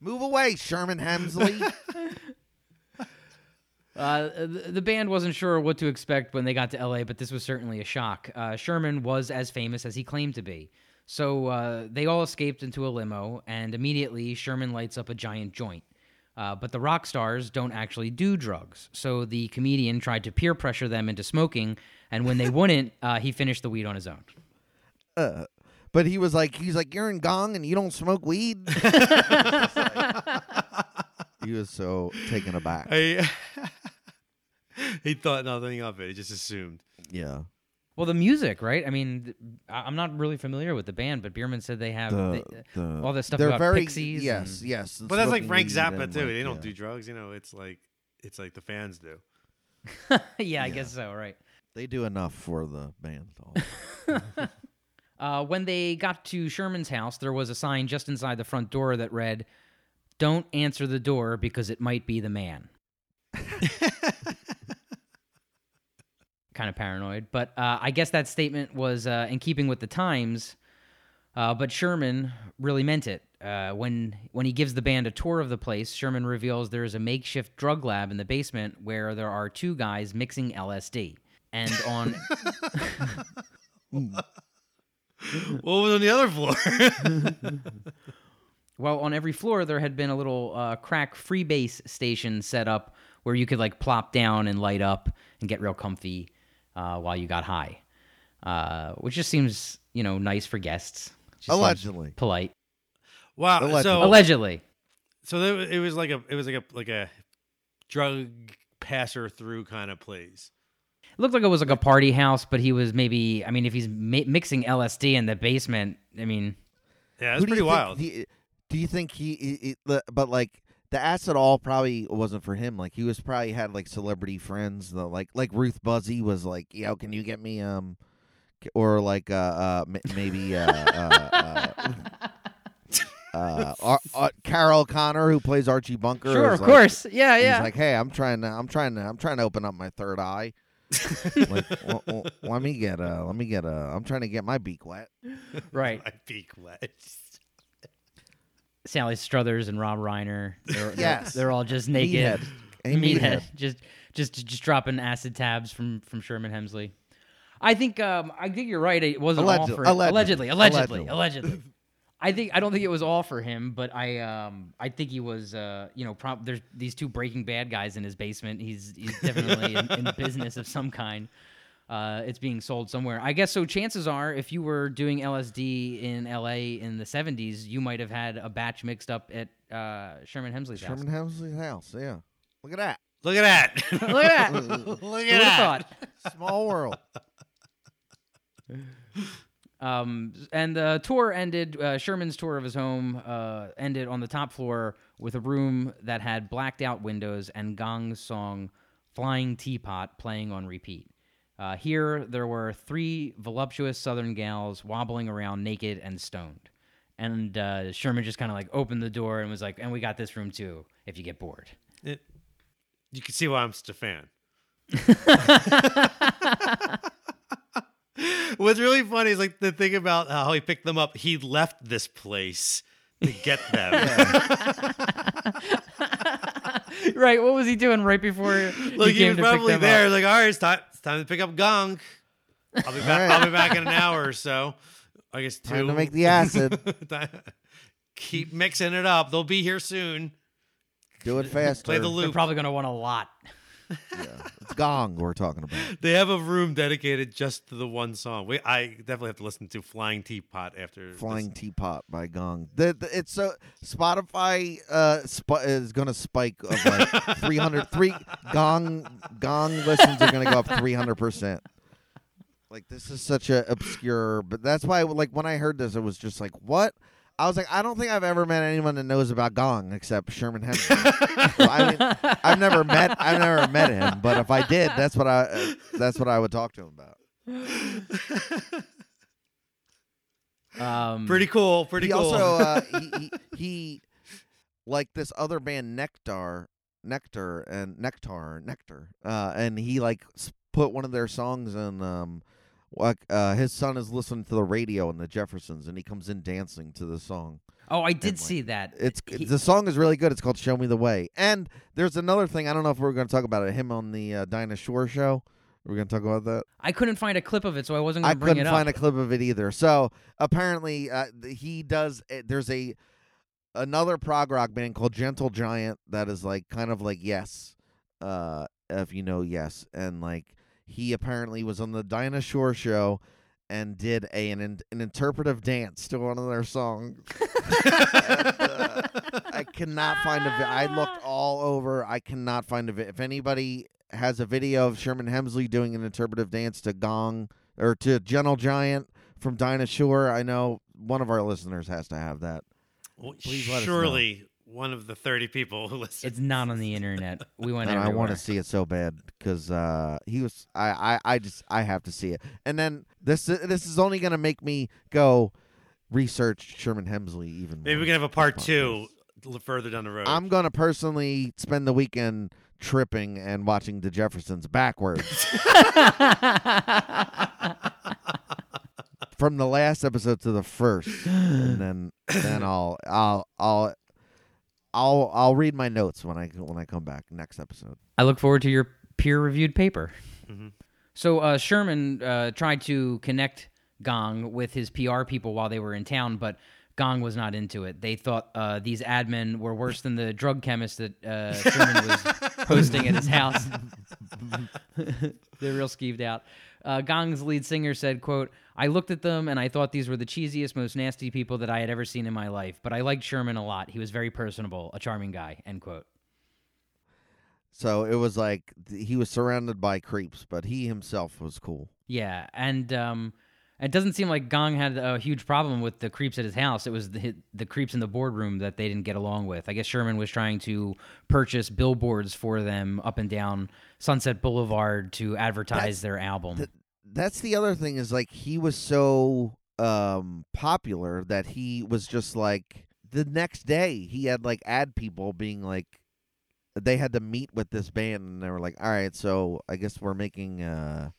Move away, Sherman Hemsley. Uh, the, the band wasn't sure what to expect when they got to LA, but this was certainly a shock. Uh, Sherman was as famous as he claimed to be. So uh, they all escaped into a limo, and immediately Sherman lights up a giant joint. Uh, but the rock stars don't actually do drugs. So the comedian tried to peer pressure them into smoking, and when they wouldn't, uh, he finished the weed on his own. Uh, but he was like, he's like, you're in Gong and you don't smoke weed. he was so taken aback. I, he thought nothing of it. He just assumed. Yeah. Well, the music, right? I mean, th- I- I'm not really familiar with the band, but Bierman said they have The, they- the, all this stuff they're about very, pixies. Yes, and- yes. But that's like smoking Frank weed Zappa and, too. like, they don't yeah. do drugs. You know, it's like it's like the fans do. yeah, I Yeah. guess so, right. They do enough for the band. though. Uh, when they got to Sherman's house, there was a sign just inside the front door that read, Don't answer the door because it might be the man. kind of paranoid. But uh, I guess that statement was uh, in keeping with the times. Uh, but Sherman really meant it. Uh, when when he gives the band a tour of the place, Sherman reveals there is a makeshift drug lab in the basement where there are two guys mixing LSD. And on what was on the other floor? Well, on every floor there had been a little uh, crack freebase station set up where you could like plop down and light up and get real comfy uh, while you got high, uh, which just seems you know nice for guests. Just Allegedly. polite. wow. Allegedly. So Allegedly, so there, it was like a it was like a like a drug passer through kind of place. it looked like it was like a party house, but he was maybe. I mean, if he's ma- mixing LSD in the basement, I mean, Yeah, Who it's do you pretty think wild. he- do you think he, he, he- but like the acid all probably wasn't for him. Like he was probably had like celebrity friends. The, like like Ruth Buzzi was like, yo, can you get me um, or like uh, uh m- maybe uh uh. uh uh, Ar- Ar- Carroll O'Connor, who plays Archie Bunker, sure, of like- course, yeah, He's yeah. like, "Hey, I'm trying to, I'm trying to, I'm trying to open up my third eye. like, w- w- let me get a, let me get a, I'm trying to get my beak wet. right. My beak wet. Sally Struthers and Rob Reiner. They're, Yes. they're, they're all just naked. Meathead. Meathead. just just just dropping acid tabs from from Sherman Hemsley. I think um I think you're right. It wasn't all for allegedly. allegedly, allegedly, Allegedly. allegedly. I think I don't think it was all for him, but I um I think he was uh you know prob- there's these two Breaking Bad guys in his basement. He's he's definitely in, in business of some kind. Uh, it's being sold somewhere. I guess so. Chances are, if you were doing LSD in LA in the 70s, you might have had a batch mixed up at uh, Sherman Hemsley's house. Sherman Hemsley's house. Yeah, look at that. Look at that. Look at that. Look Who at that. thought? Small world. Um, and the tour ended. Uh, Sherman's tour of his home uh, ended on the top floor with a room that had blacked out windows and Gong's song "Flying Teapot" playing on repeat. Uh, here, there were three voluptuous Southern gals wobbling around naked and stoned. And uh, Sherman just kind of like opened the door and was like, "And we got this room too, if you get bored." It- you can see why I'm such a fan. What's really funny is like the thing about how he picked them up. He left this place to get them. right? What was he doing right before? Like he came was to pick probably them there. up? Like, all right, it's time, it's time to pick up Gong. I'll be back. I'll be back in an hour or so. I guess two. Time to make the acid. Keep mixing it up. They'll be here soon. Do it faster. Play the They're loop. probably gonna want a lot. Yeah. It's gong we're talking about. They have a room dedicated just to the one song. We, I definitely have to listen to "Flying Teapot" after this. Flying Teapot by Gong. The, the, it's so Spotify uh sp- is gonna spike of like 300 three Gong Gong listens are gonna go up 300 percent. Like this is such a obscure, but that's why like when I heard this, it was just like what. I was like, I don't think I've ever met anyone that knows about Gong except Sherman Hemsley. Well, I mean, I've never met, I've never met him, but if I did, that's what I, uh, that's what I would talk to him about. Um, Pretty cool. Pretty he cool. also uh, he, he he like this other band Nektar, Nektar and Nektar, Nektar, uh, and he like put one of their songs in. Um, like uh, his son is listening to the radio in the Jeffersons, and he comes in dancing to the song. Oh, I did like, see that. It's He- the song is really good. It's called "Show Me the Way." And there's another thing. I don't know if we're going to talk about it. Him on the uh, Dinah Shore show. We're going to talk about that. I couldn't find a clip of it, so I wasn't I going to bring couldn't find a clip of it either. So apparently, uh, he does. uh, There's a another prog rock band called Gentle Giant that is like kind of like Yes, uh, if you know Yes, and like he apparently was on the Dinah Shore show and did a an, an interpretive dance to one of their songs. And, uh, I cannot find a. Vi- I looked all over. I cannot find a. Vi- if anybody has a video of Sherman Hemsley doing an interpretive dance to Gong or to Gentle Giant from Dinah Shore, I know one of our listeners has to have that. Well, Please let us know. surely one of the 30 people who listen. It's not on the internet. We went and I want to see it so bad because uh, he was. I, I. I just. I have to see it. And then this. This is only gonna make me go research Sherman Hemsley even. Maybe more we can have a part two further down the road. I'm gonna personally spend the weekend tripping and watching the Jeffersons backwards from the last episode to the first, and then then I'll I'll I'll I'll I'll read my notes when I when I come back next episode. I look forward to your peer-reviewed paper. Mhm. So uh, Sherman uh, tried to connect Gong with his PR people while they were in town, but Gong was not into it. They thought uh, these admin were worse than the drug chemist that uh, Sherman was hosting at his house. They're real skeeved out. Uh, Gong's lead singer said, "quote I looked at them and I thought these were the cheesiest, most nasty people that I had ever seen in my life. But I liked Sherman a lot. He was very personable, a charming guy." End quote. So it was like th- he was surrounded by creeps, but he himself was cool. Yeah, and um, it doesn't seem like Gong had a huge problem with the creeps at his house. It was the the creeps in the boardroom that they didn't get along with. I guess Sherman was trying to purchase billboards for them up and down Sunset Boulevard to advertise their album. th- That's the other thing is like he was so um popular that he was just like the next day he had like ad people being like they had to meet with this band and they were like all right so i guess we're making uh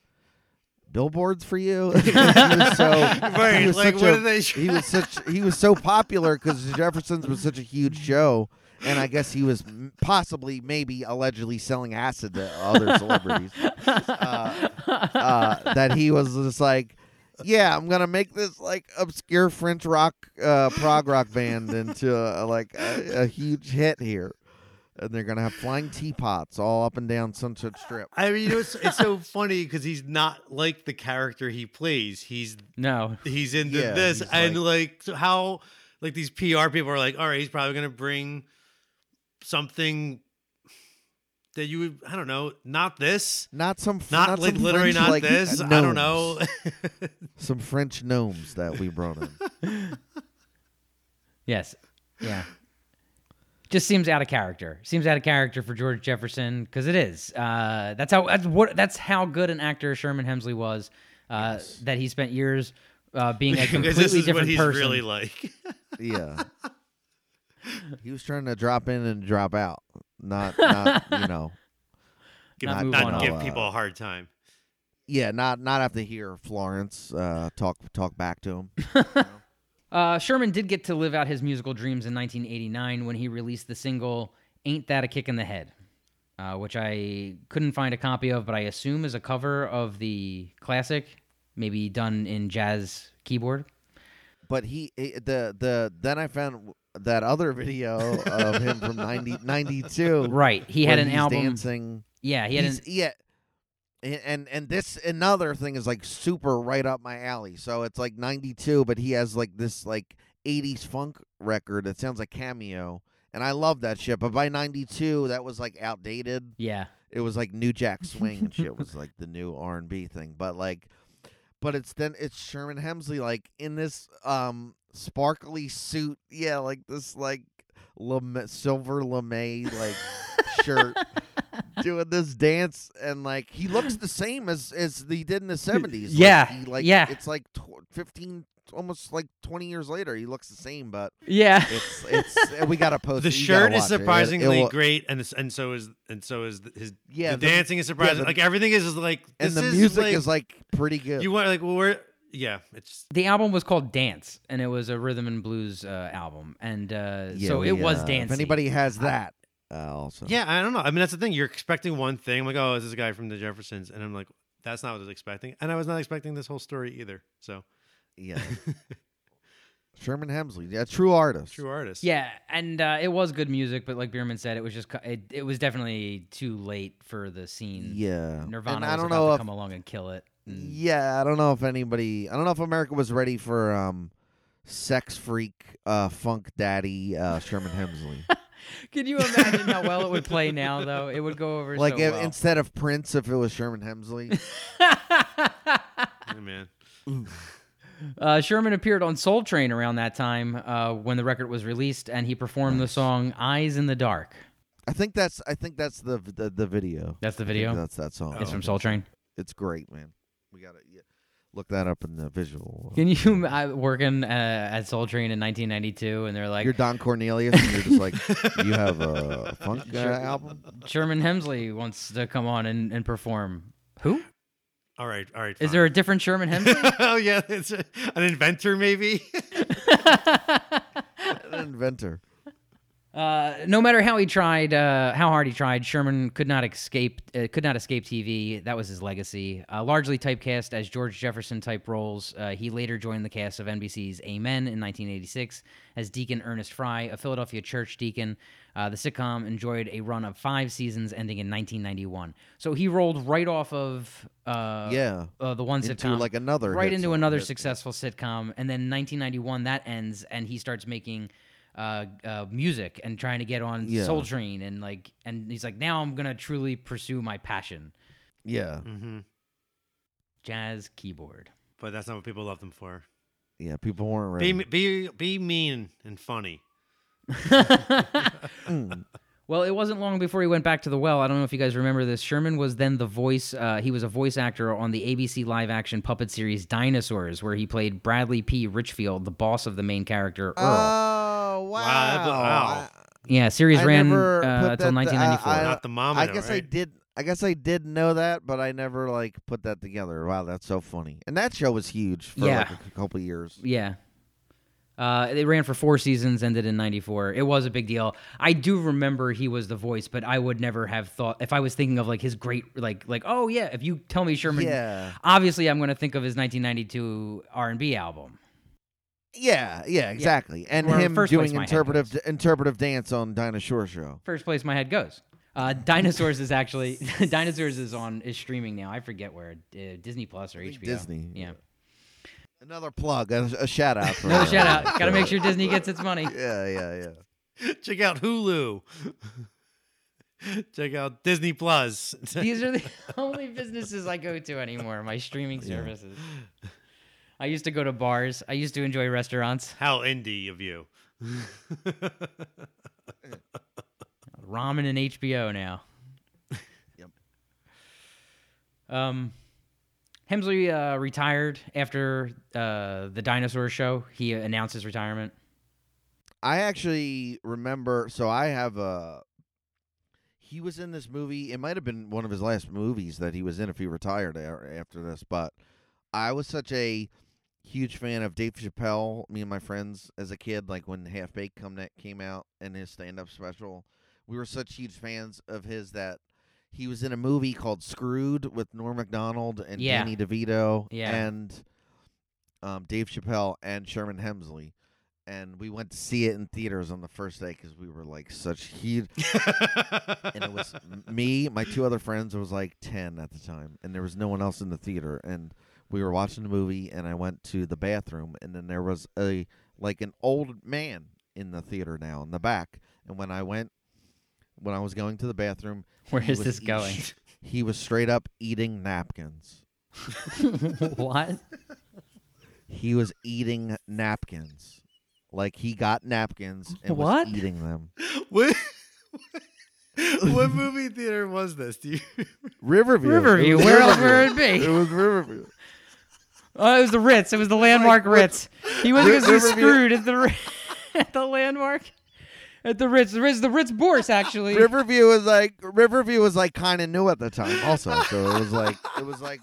billboards for you he was so he was like such what a- they? he was such he was so popular because Jeffersons was such a huge show, and I guess he was possibly, maybe, allegedly selling acid to other celebrities. uh, uh, that he was just like, yeah, I'm gonna make this like obscure French rock, uh, prog rock band into like a, a huge hit here, and they're gonna have flying teapots all up and down Sunset Strip. I mean, you know, it's, it's so funny because he's not like the character he plays. He's no, he's into Yeah, this, he's and like, so how like these PR people are like, all right, he's probably gonna bring something that you would, I don't know, not this, Not some, not, not like some literally French, not like, this. I don't know. Some French gnomes that we brought in. yes, yeah. Just seems out of character. Seems out of character for George Jefferson because it is. Uh, that's how. That's what. That's how good an actor Sherman Hemsley was. Uh, That he spent years uh, being a completely this is what different he's person. really like. Yeah. he was trying to drop in and drop out. Not not you know. Give, Not not, move on give up. people a hard time. Yeah, not not have to hear Florence uh talk talk back to him. Uh, Sherman did get to live out his musical dreams in 1989 when he released the single "Ain't That a Kick in the Head," uh, which I couldn't find a copy of, but I assume is a cover of the classic, maybe done in jazz keyboard. But he eh, the the then I found that other video of him from 90, 92 Right, he had an album. dancing. Yeah, he had an, yeah. And, and and this another thing is like super right up my alley. So it's like 92 but he has like this like 80s funk record that sounds like Cameo and I love that shit. But by 92 that was like outdated. yeah. it was like New Jack Swing and shit was like the new R and B thing. But like, but it's then it's Sherman Hemsley like in this um sparkly suit, yeah, like this like lame, silver lame like shirt, doing this dance, and like he looks the same as as he did in the seventies. Yeah, like, he, like yeah. It's like tw- fifteen. Almost like twenty years later, he looks the same, but Yeah. it's it's we gotta post. The it. You gotta shirt is watch it. It- it surprisingly will- great, and and so is and so is his Yeah, the, the- dancing is surprising. the- like everything is, is like and the is music like, is like pretty good. you want like well, we're yeah, it's The album was called Dance, and it was a rhythm and blues uh, album, and uh, Yeah, so we, it was uh, dancey. If anybody has that, uh, also. yeah. I don't know. I mean, that's the thing. You're expecting one thing. I'm like, oh, is this a guy from the Jeffersons? And I'm like, that's not what I was expecting. And I was not expecting this whole story either. So Yeah. Sherman Hemsley, yeah, true artist. true artist. Yeah, and uh, it was good music, but like Bierman said, it was just it, it was definitely too late for the scene. Yeah. Nirvana and I was don't about know to if come along and kill it. and- Yeah, I don't know if anybody. I don't know if America was ready for um, sex freak, uh, funk daddy uh, Sherman Hemsley. Can you imagine how well it would play now, though? It would go over like so if, well. instead of Prince, if it was Sherman Hemsley. Hey, man. Uh, Sherman appeared on Soul Train around that time uh, when the record was released, and he performed the song "Eyes in the Dark." I think that's. I think that's the the, the video. That's the I think video. That's that song. It's Oh. from Soul Train. It's great, man. We gotta yeah, look that up in the visual. Can you uh, working uh, at Soul Train in 1992, and they're like, you're Don Cornelius, and you're just like, you have a funk uh, album. Sherman Hemsley wants to come on and, and perform. Who All right. All right. is there a different Sherman Hemsley? oh yeah, it's a, an inventor maybe. An inventor. Uh, no matter how he tried, uh, how hard he tried, Sherman could not escape. Uh, could not escape TV. That was his legacy. Uh, largely typecast as George Jefferson type roles, uh, he later joined the cast of NBC's Amen in 1986 as Deacon Ernest Frye, a Philadelphia church deacon. Uh, the sitcom enjoyed a run of five seasons, ending in 1991. So he rolled right off of uh, Yeah. uh, the one Into sitcom, like another right into another Hit- successful sitcom, and then 1991 that ends, and he starts making uh, uh, music and trying to get on Yeah. Soul Train, and like, and he's like, now I'm gonna truly pursue my passion, Yeah, Mm-hmm. jazz keyboard. But that's not what people love them for. yeah. People weren't Be ready. be be mean and funny. Mm. Well, it wasn't long before he went back to the well. I don't know if you guys remember this. Sherman was then the voice. Uh, he was a voice actor on the ABC live-action puppet series Dinosaurs, where he played Bradley P. Richfield, the boss of the main character Earl. Oh wow! Wow, wow. yeah, series I ran uh, until that- 1994. I- not the mom. I know, guess I did. I guess I did know that, but I never like put that together. Wow, that's so funny. And that show was huge for Yeah. like a couple years. Yeah. Uh, it ran for four seasons, ended in '94. It was a big deal. I do remember he was the voice, but I would never have thought if I was thinking of like his great, like, like, oh yeah, if you tell me Sherman, Yeah, obviously I'm going to think of his 1992 R&B album. yeah, yeah, exactly. And Where him doing interpretive interpretive dance on Dinah Shore show. First place my head goes. Uh, Dinosaurs is actually Dinosaurs is on is streaming now. I forget where uh, Disney Plus or HBO. Disney. Yeah. Another plug, a, a shout out. For Another shout out. Got to make sure Disney gets its money. Yeah, yeah, yeah. Check out Hulu. Check out Disney Plus. These are the only businesses I go to anymore. My streaming services. I used to go to bars. I used to enjoy restaurants. How indie of you. Ramen and HBO now. Yep. Um, Hemsley uh, retired after uh, the dinosaur show. He announced his retirement. I actually remember. So I have a. He was in this movie. It might have been one of his last movies that he was in if he retired after this. But I was such a huge fan of Dave Chappelle. Me and my friends as a kid, like when Half Baked come came out and his stand up special, we were such huge fans of his that he was in a movie called Screwed with Norm Macdonald and Yeah. Danny DeVito Yeah. and um, Dave Chappelle and Sherman Hemsley. And we went to see it in theaters on the first day because we were like such huge. and it was me, my two other friends. It was like ten at the time, and there was no one else in the theater. And we were watching the movie, and I went to the bathroom, and then there was a like an old man in the theater now in the back. And when I went, when I was going to the bathroom, Where is was this eat- going? He was straight up eating napkins. what? He was eating napkins. Like he got napkins and What? was eating them. what? what movie theater was this? Do you? Riverview. Riverview. It was Where else would it be? It was Riverview. Oh, it was the Ritz. It was the oh landmark what- Ritz. He went Ri- to get Riverview- screwed at the at the landmark. At the Ritz, the Ritz, the Ritz Bourse, actually. Riverview was like Riverview was like kind of new at the time, also. So it was like it was like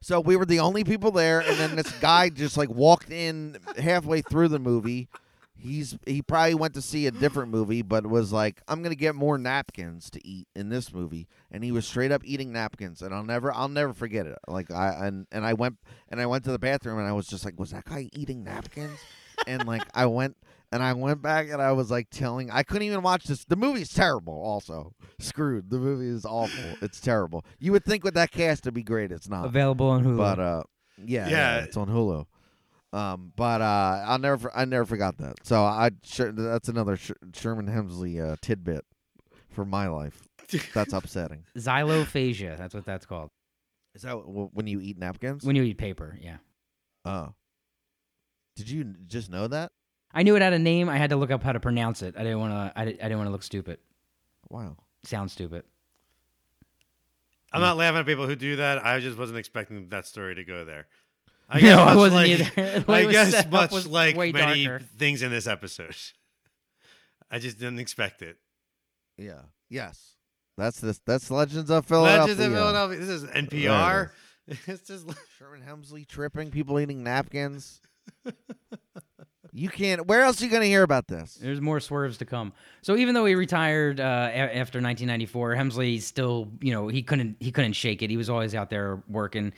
So we were the only people there, and then this guy just like walked in halfway through the movie. He's he probably went to see a different movie, but was like, "I'm gonna get more napkins to eat in this movie," and he was straight up eating napkins, and I'll never I'll never forget it. Like I and and I went and I went to the bathroom, and I was just like, "Was that guy eating napkins?" and like I went and I went back and I was like telling I couldn't even watch this. The movie's terrible. Also, screwed. The movie is awful. It's terrible. You would think with that cast it'd be great. It's not. Available on Hulu. But uh, yeah, yeah, Yeah. it's on Hulu. Um, but uh, I'll never, I never forgot that. So I, sure, that's another Sh- Sherman Hemsley uh, tidbit for my life. That's upsetting. Xylophagia. That's what that's called. Is that w- when you eat napkins? When you eat paper, yeah. oh, did you just know that? I knew it had a name. I had to look up how to pronounce it. I didn't want to. I, di- I didn't want to look stupid. Wow. Sound stupid. I'm not laughing at people who do that. I just wasn't expecting that story to go there. I No, guess I wasn't like, either. I was guess much like many darker. things in this episode. I just didn't expect it. Yeah. Yes. That's this. That's Legends of Philadelphia. Legends of Philadelphia. This is NPR. It's just Sherman Hemsley tripping, people eating napkins. You can't. Where else are you going to hear about this? There's more swerves to come. So even though he retired uh, a- after 1994, Hemsley still, you know, he couldn't he couldn't shake it. He was always out there working.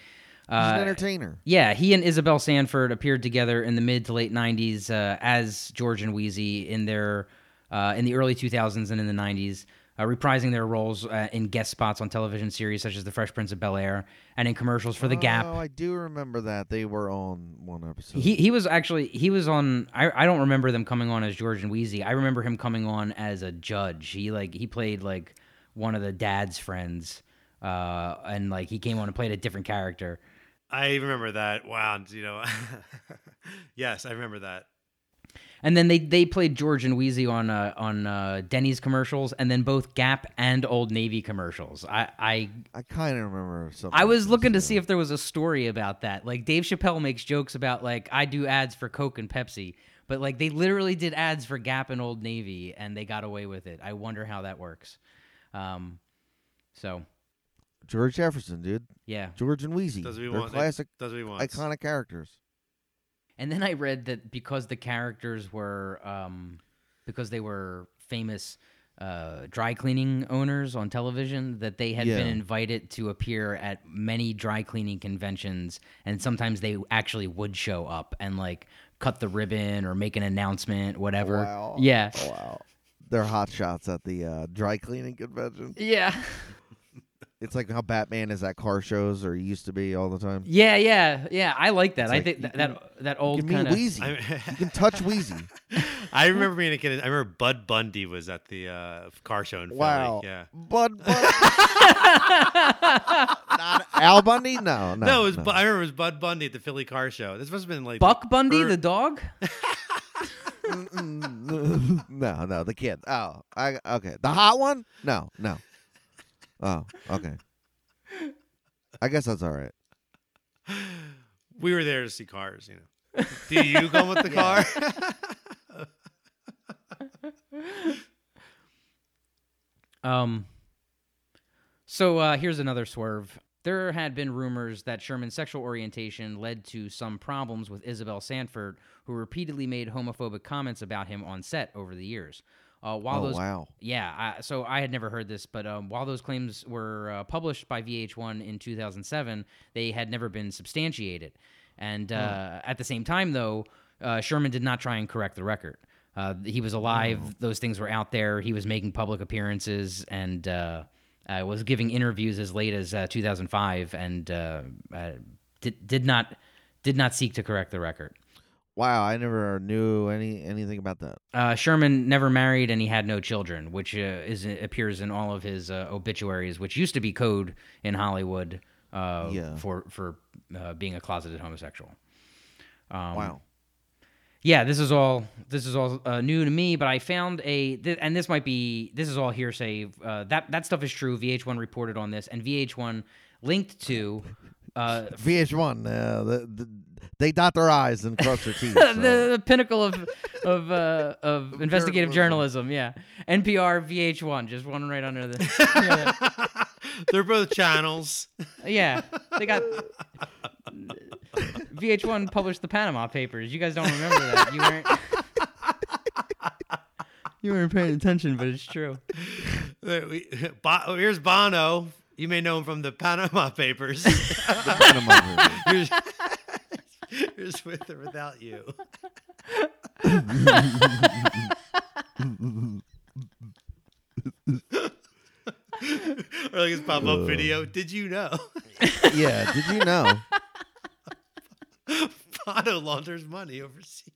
He's Uh, an entertainer. Yeah, he and Isabel Sanford appeared together in the mid to late '90s uh, as George and Wheezy in their uh, in the early 2000s and in the '90s, uh, reprising their roles uh, in guest spots on television series such as The Fresh Prince of Bel Air and in commercials for The Gap. Oh, I do remember that they were on one episode. He he was actually he was on. I I don't remember them coming on as George and Wheezy. I remember him coming on as a judge. He like he played like one of the dad's friends, uh, and like he came on and played a different character. I remember that. Wow, you know. yes, I remember that. And then they they played George and Wheezy on uh, on uh, Denny's commercials, and then both Gap and Old Navy commercials. I I I kind of remember something. I was looking to this, see if there was a story about that. Like Dave Chappelle makes jokes about like I do ads for Coke and Pepsi, but like they literally did ads for Gap and Old Navy, and they got away with it. I wonder how that works. Um, so George Jefferson, dude. yeah. George and Wheezy. Does we They're want classic, Does what he wants. iconic characters. And then I read that because the characters were, um, because they were famous uh, dry cleaning owners on television, that they had been invited to appear at many dry cleaning conventions, and sometimes they actually would show up and like cut the ribbon or make an announcement, whatever. Wow. Yeah. Wow. They're hot shots at the uh, dry cleaning convention. Yeah. It's like how Batman is at car shows or he used to be all the time. Yeah, yeah, yeah. I like that. It's I like think that can- that, that old Give kind of. Wheezy. I, you can touch Wheezy. I remember being a kid. I remember Bud Bundy was at the uh, car show in Philly. Wow. Yeah. Bud Bundy. Not Al Bundy? No, no. No, it was. no. Bu- I remember it was Bud Bundy at the Philly car show. This must have been like Buck Bundy, er- the dog. No, no, the kid. Oh, I okay. The hot one? No, no. Oh, okay. I guess that's all right. we were there to see cars. You know. Do you go with the car? Um. So uh, here's another swerve. There had been rumors that Sherman's sexual orientation led to some problems with Isabel Sanford, who repeatedly made homophobic comments about him on set over the years. Uh, while oh, those, wow. yeah, I, so I had never heard this, but um, while those claims were uh, published by VH1 in 2007, they had never been substantiated. And uh, at the same time, though, uh, Sherman did not try and correct the record. Uh, he was alive; those things were out there. He was making public appearances and uh, uh, was giving interviews as late as uh, 2005, and uh, uh, did did not did not seek to correct the record. Wow, I never knew any anything about that. Uh, Sherman never married and he had no children, which uh, is appears in all of his uh, obituaries, which used to be code in Hollywood uh, Yeah. for for uh, being a closeted homosexual. Um, wow. Yeah, this is all this is all uh, new to me, but I found a th- and this might be this is all hearsay. Uh, that that stuff is true. VH1 reported on this, and VH1 linked to uh, VH1, uh, the, the, they dot their I's and cross their T's. so. the, the pinnacle of of uh, of investigative Journalism. journalism. Yeah, NPR, VH1, just one right under the. Yeah. They're both channels. Yeah, they got VH1 published the Panama Papers. You guys don't remember that? You weren't. you weren't paying attention, but it's true. Here's Bono. You may know him from the Panama Papers. the Panama Papers. here's, here's with or without you. or like his pop up uh. video. Did you know yeah, did you know? Bono launders money overseas?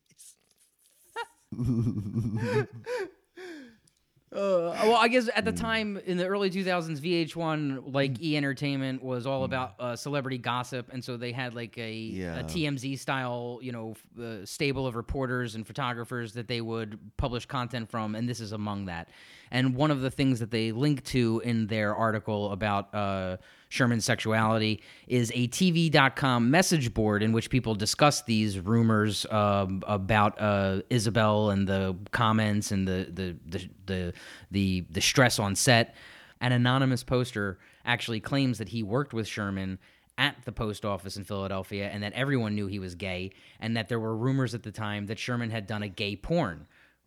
Uh, well, I guess at the time in the early 2000s, VH1 like E Entertainment was all about uh, celebrity gossip, and so they had like a, Yeah. a TMZ style, you know, f- uh, stable of reporters and photographers that they would publish content from, and this is among that. And one of the things that they link to in their article about uh, Sherman's sexuality is a TV.com message board in which people discuss these rumors um, about uh, Isabel and the comments and the the, the the the the stress on set. An anonymous poster actually claims that he worked with Sherman at the post office in Philadelphia and that everyone knew he was gay and that there were rumors at the time that Sherman had done a gay porn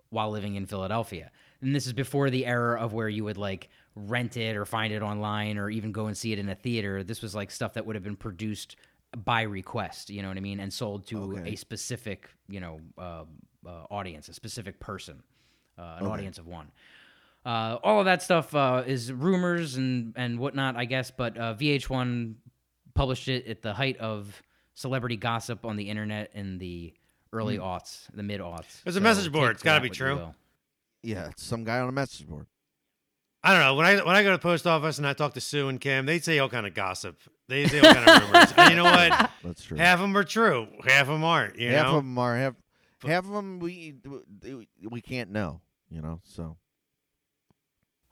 while living in Philadelphia. And this is before the era of where you would like rent it or find it online or even go and see it in a theater. This was like stuff that would have been produced by request, you know what I mean, and sold to Okay. a specific, you know, uh, uh, audience, a specific person, uh, an audience of one. Uh, all of that stuff uh, is rumors and and whatnot, I guess. But uh, VH1 published it at the height of celebrity gossip on the internet in the early aughts, the mid aughts. There's a message board. It's gotta be true. Yeah, it's some guy on a message board. I don't know. When I when I go to the post office and I talk to Sue and Kim, they say all kind of gossip. They say all kind of rumors. And you know what? That's true. Half of them are true. Half of them aren't. You half know. of them are half. Half of them we we can't know. You know, so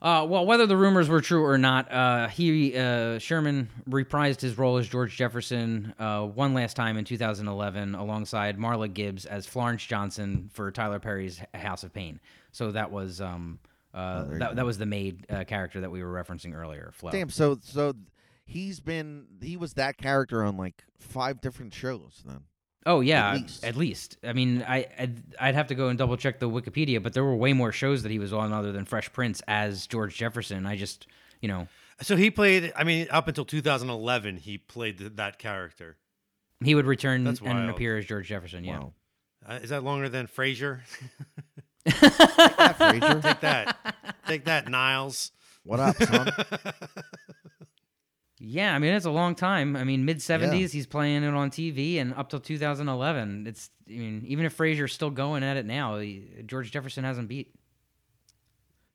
Uh, well, whether the rumors were true or not, uh, he uh, Sherman reprised his role as George Jefferson uh, one last time in 2011, alongside Marla Gibbs as Florence Johnson for Tyler Perry's House of Payne. So that was um, uh, there that, that was the maid uh, character that we were referencing earlier. Flo. damn. So so he's been he was that character on like five different shows. Then Oh yeah, At at least. least. I mean, I I'd, I'd have to go and double check the Wikipedia, but there were way more shows that he was on other than Fresh Prince as George Jefferson. I just, you know, So he played. I mean, up until 2011, he played th- that character. he would return and appear as George Jefferson. Yeah. wow. Uh, is that longer than Frasier? Yeah, Frasier, Take that. Take that, Niles. what up, son? Yeah, I mean it's a long time. I mean mid seventies, he's playing it on TV, and up till 2011, it's. I mean, even if Frasier's still going at it now, he, George Jefferson hasn't beat.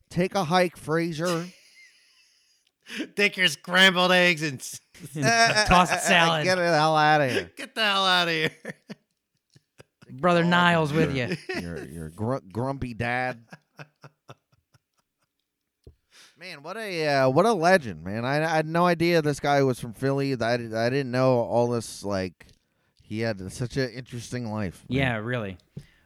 Take a hike, Frasier. Take your scrambled eggs and s- Tossed salad. Get the hell out of here. get the hell out of here. Brother Niles with you. You're you're gr- grumpy dad. Man, what a uh, what a legend, man! I, I had no idea this guy was from Philly. I, I didn't know all this. Like, he had such an interesting life. man. Yeah, really.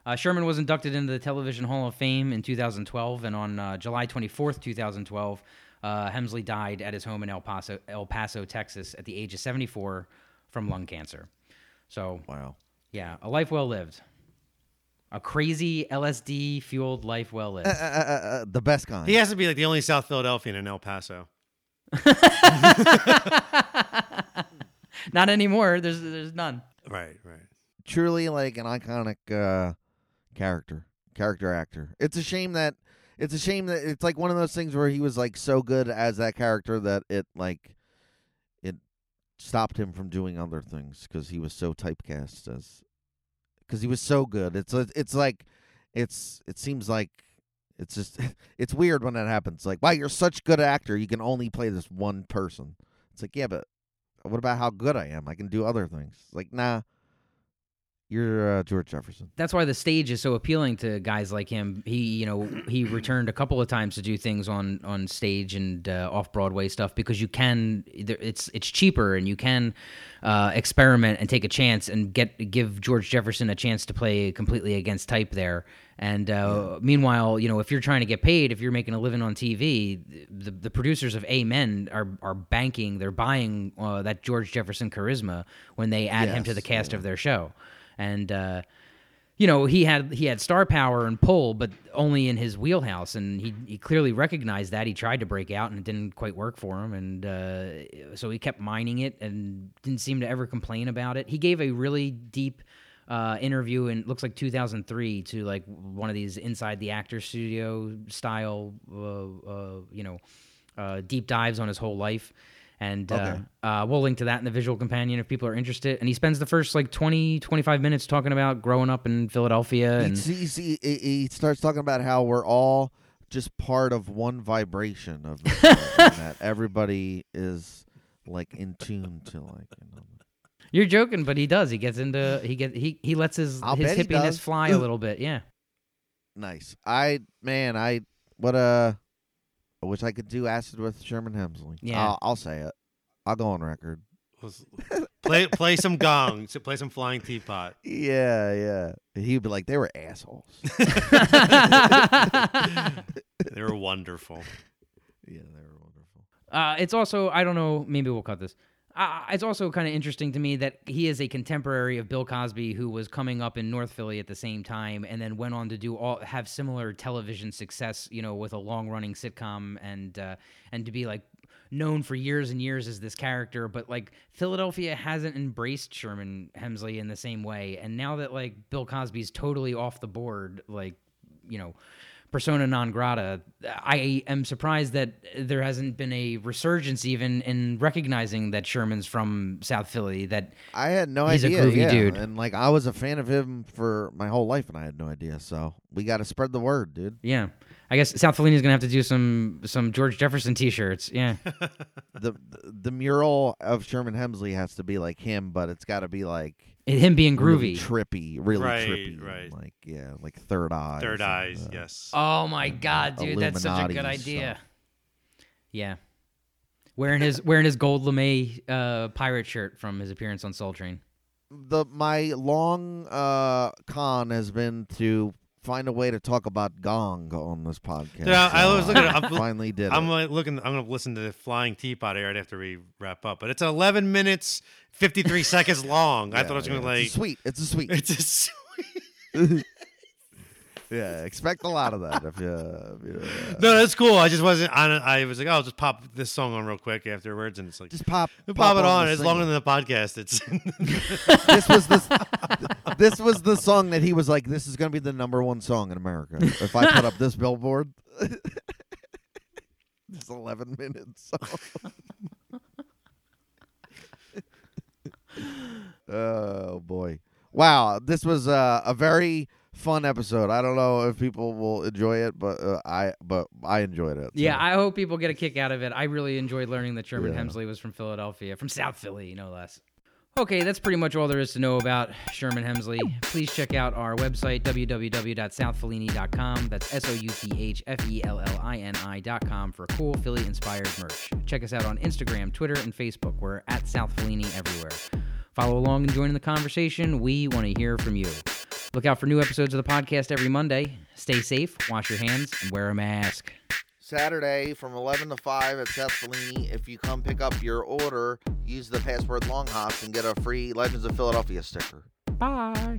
Uh, Sherman was inducted into the Television Hall of Fame in 2012, and on uh, July 24th, 2012, uh, Hemsley died at his home in El Paso, El Paso, Texas, at the age of 74 from lung cancer. So, Wow. Yeah, a life well lived. A crazy LSD fueled life well lived. Uh, uh, uh, uh, the best kind. He has to be like the only South Philadelphian in El Paso. Not anymore. There's there's none. Right, right. Truly, like an iconic uh, character, character actor. It's a shame that it's a shame that it's like one of those things where he was like so good as that character that it like it stopped him from doing other things because he was so typecast as because he was so good. It's it's like it's it seems like it's just it's weird when that happens. Like, wow, you're such good actor, you can only play this one person. It's like, yeah, but what about how good I am? I can do other things. Like, nah. You're uh, George Jefferson. that's why the stage is so appealing to guys like him. He, you know, he returned a couple of times to do things on on stage and uh, off Broadway stuff because you can. It's it's cheaper and you can uh, experiment and take a chance and get give George Jefferson a chance to play completely against type there. And uh, meanwhile, you know, if you're trying to get paid, if you're making a living on TV, the, the producers of Amen are are banking, they're buying uh, that George Jefferson charisma when they add him to the cast of their show. And uh, you know he had he had star power and pull, but only in his wheelhouse, and he he clearly recognized that. He tried to break out, and it didn't quite work for him, and uh, so he kept mining it and didn't seem to ever complain about it. He gave a really deep. Uh, interview in looks like 2003 to like one of these inside the actor studio style uh, uh, you know uh, deep dives on his whole life and Okay. uh, uh, we'll link to that in the visual companion if people are interested and he spends the first like 20 25 minutes talking about growing up in philadelphia and he, he, he- he starts talking about how we're all just part of one vibration of that everybody is like in tune to like. You know, you're joking but he does he gets into he get he, he lets his I'll his hippiness fly a little bit yeah nice. I man, I what uh, I wish I could do acid with Sherman Hemsley. Yeah. I'll, I'll say it. I'll go on record. Was- play play some gong. Play some flying teapot. Yeah, yeah. He'd be like, they were assholes. They were wonderful. yeah, they were wonderful. Uh, it's also I don't know. Maybe we'll cut this. Uh, it's also kind of interesting to me that he is a contemporary of Bill Cosby, who was coming up in North Philly at the same time, and then went on to do all have similar television success. You know, with a long running sitcom and uh, and to be like known for years and years as this character. But like Philadelphia hasn't embraced Sherman Hemsley in the same way, and now that like Bill Cosby's totally off the board, like you know persona non grata. I am surprised that there hasn't been a resurgence even in recognizing that Sherman's from South Philly. That I had no He's a idea. groovy yeah. dude. And like I was a fan of him for my whole life and I had no idea. So we gotta spread the word, dude. yeah, I guess South Philly is gonna have to do some some George Jefferson T-shirts. Yeah, the the mural of Sherman Hemsley has to be like him, but it's gotta be like him being really groovy. trippy, really Right, trippy. right. Like yeah, like third eye. Third eyes, yes. oh my god, dude, that's such a good idea. stuff. Yeah, wearing his wearing his gold lame uh, pirate shirt from his appearance on Soul Train. The my long uh con has been to find a way to talk about gong on this podcast. Yeah, I was looking at- I'm- finally did I'm it. looking. I'm gonna listen to the flying teapot here right after we wrap up. But it's 11 minutes 53 seconds long. I thought it was gonna yeah, like. it's sweet. It's a sweet. It's a sweet. yeah, expect a lot of that if you. If you uh, No, that's cool. I just wasn't. on. I was like, oh, I'll just pop this song on real quick afterwards, and it's like just pop, pop, it on. It's longer than the podcast. It's this was the this was the song that he was like, "This is going to be the number one song in America." If I put up this billboard, this eleven minutes oh boy! Wow, this was uh, a very fun episode. I don't know if people will enjoy it, but uh, I but I enjoyed it. Yeah. I hope people get a kick out of it. I really enjoyed learning that Sherman Yeah. Hemsley was from Philadelphia, from South Philly, no less. Okay, that's pretty much all there is to know about Sherman Hemsley. Please check out our website, www.southfellini.com. That's S O U T H F E L L I N I.com for cool Philly inspired merch. Check us out on Instagram, Twitter, and Facebook. We're at South Fellini everywhere. Follow along and join in the conversation. We want to hear from you. Look out for new episodes of the podcast every Monday. Stay safe, wash your hands, and wear a mask. Saturday from 11 to 5 at South Fellini. If you come pick up your order, use the password LongHops and get a free Legends of Philadelphia sticker. Bye.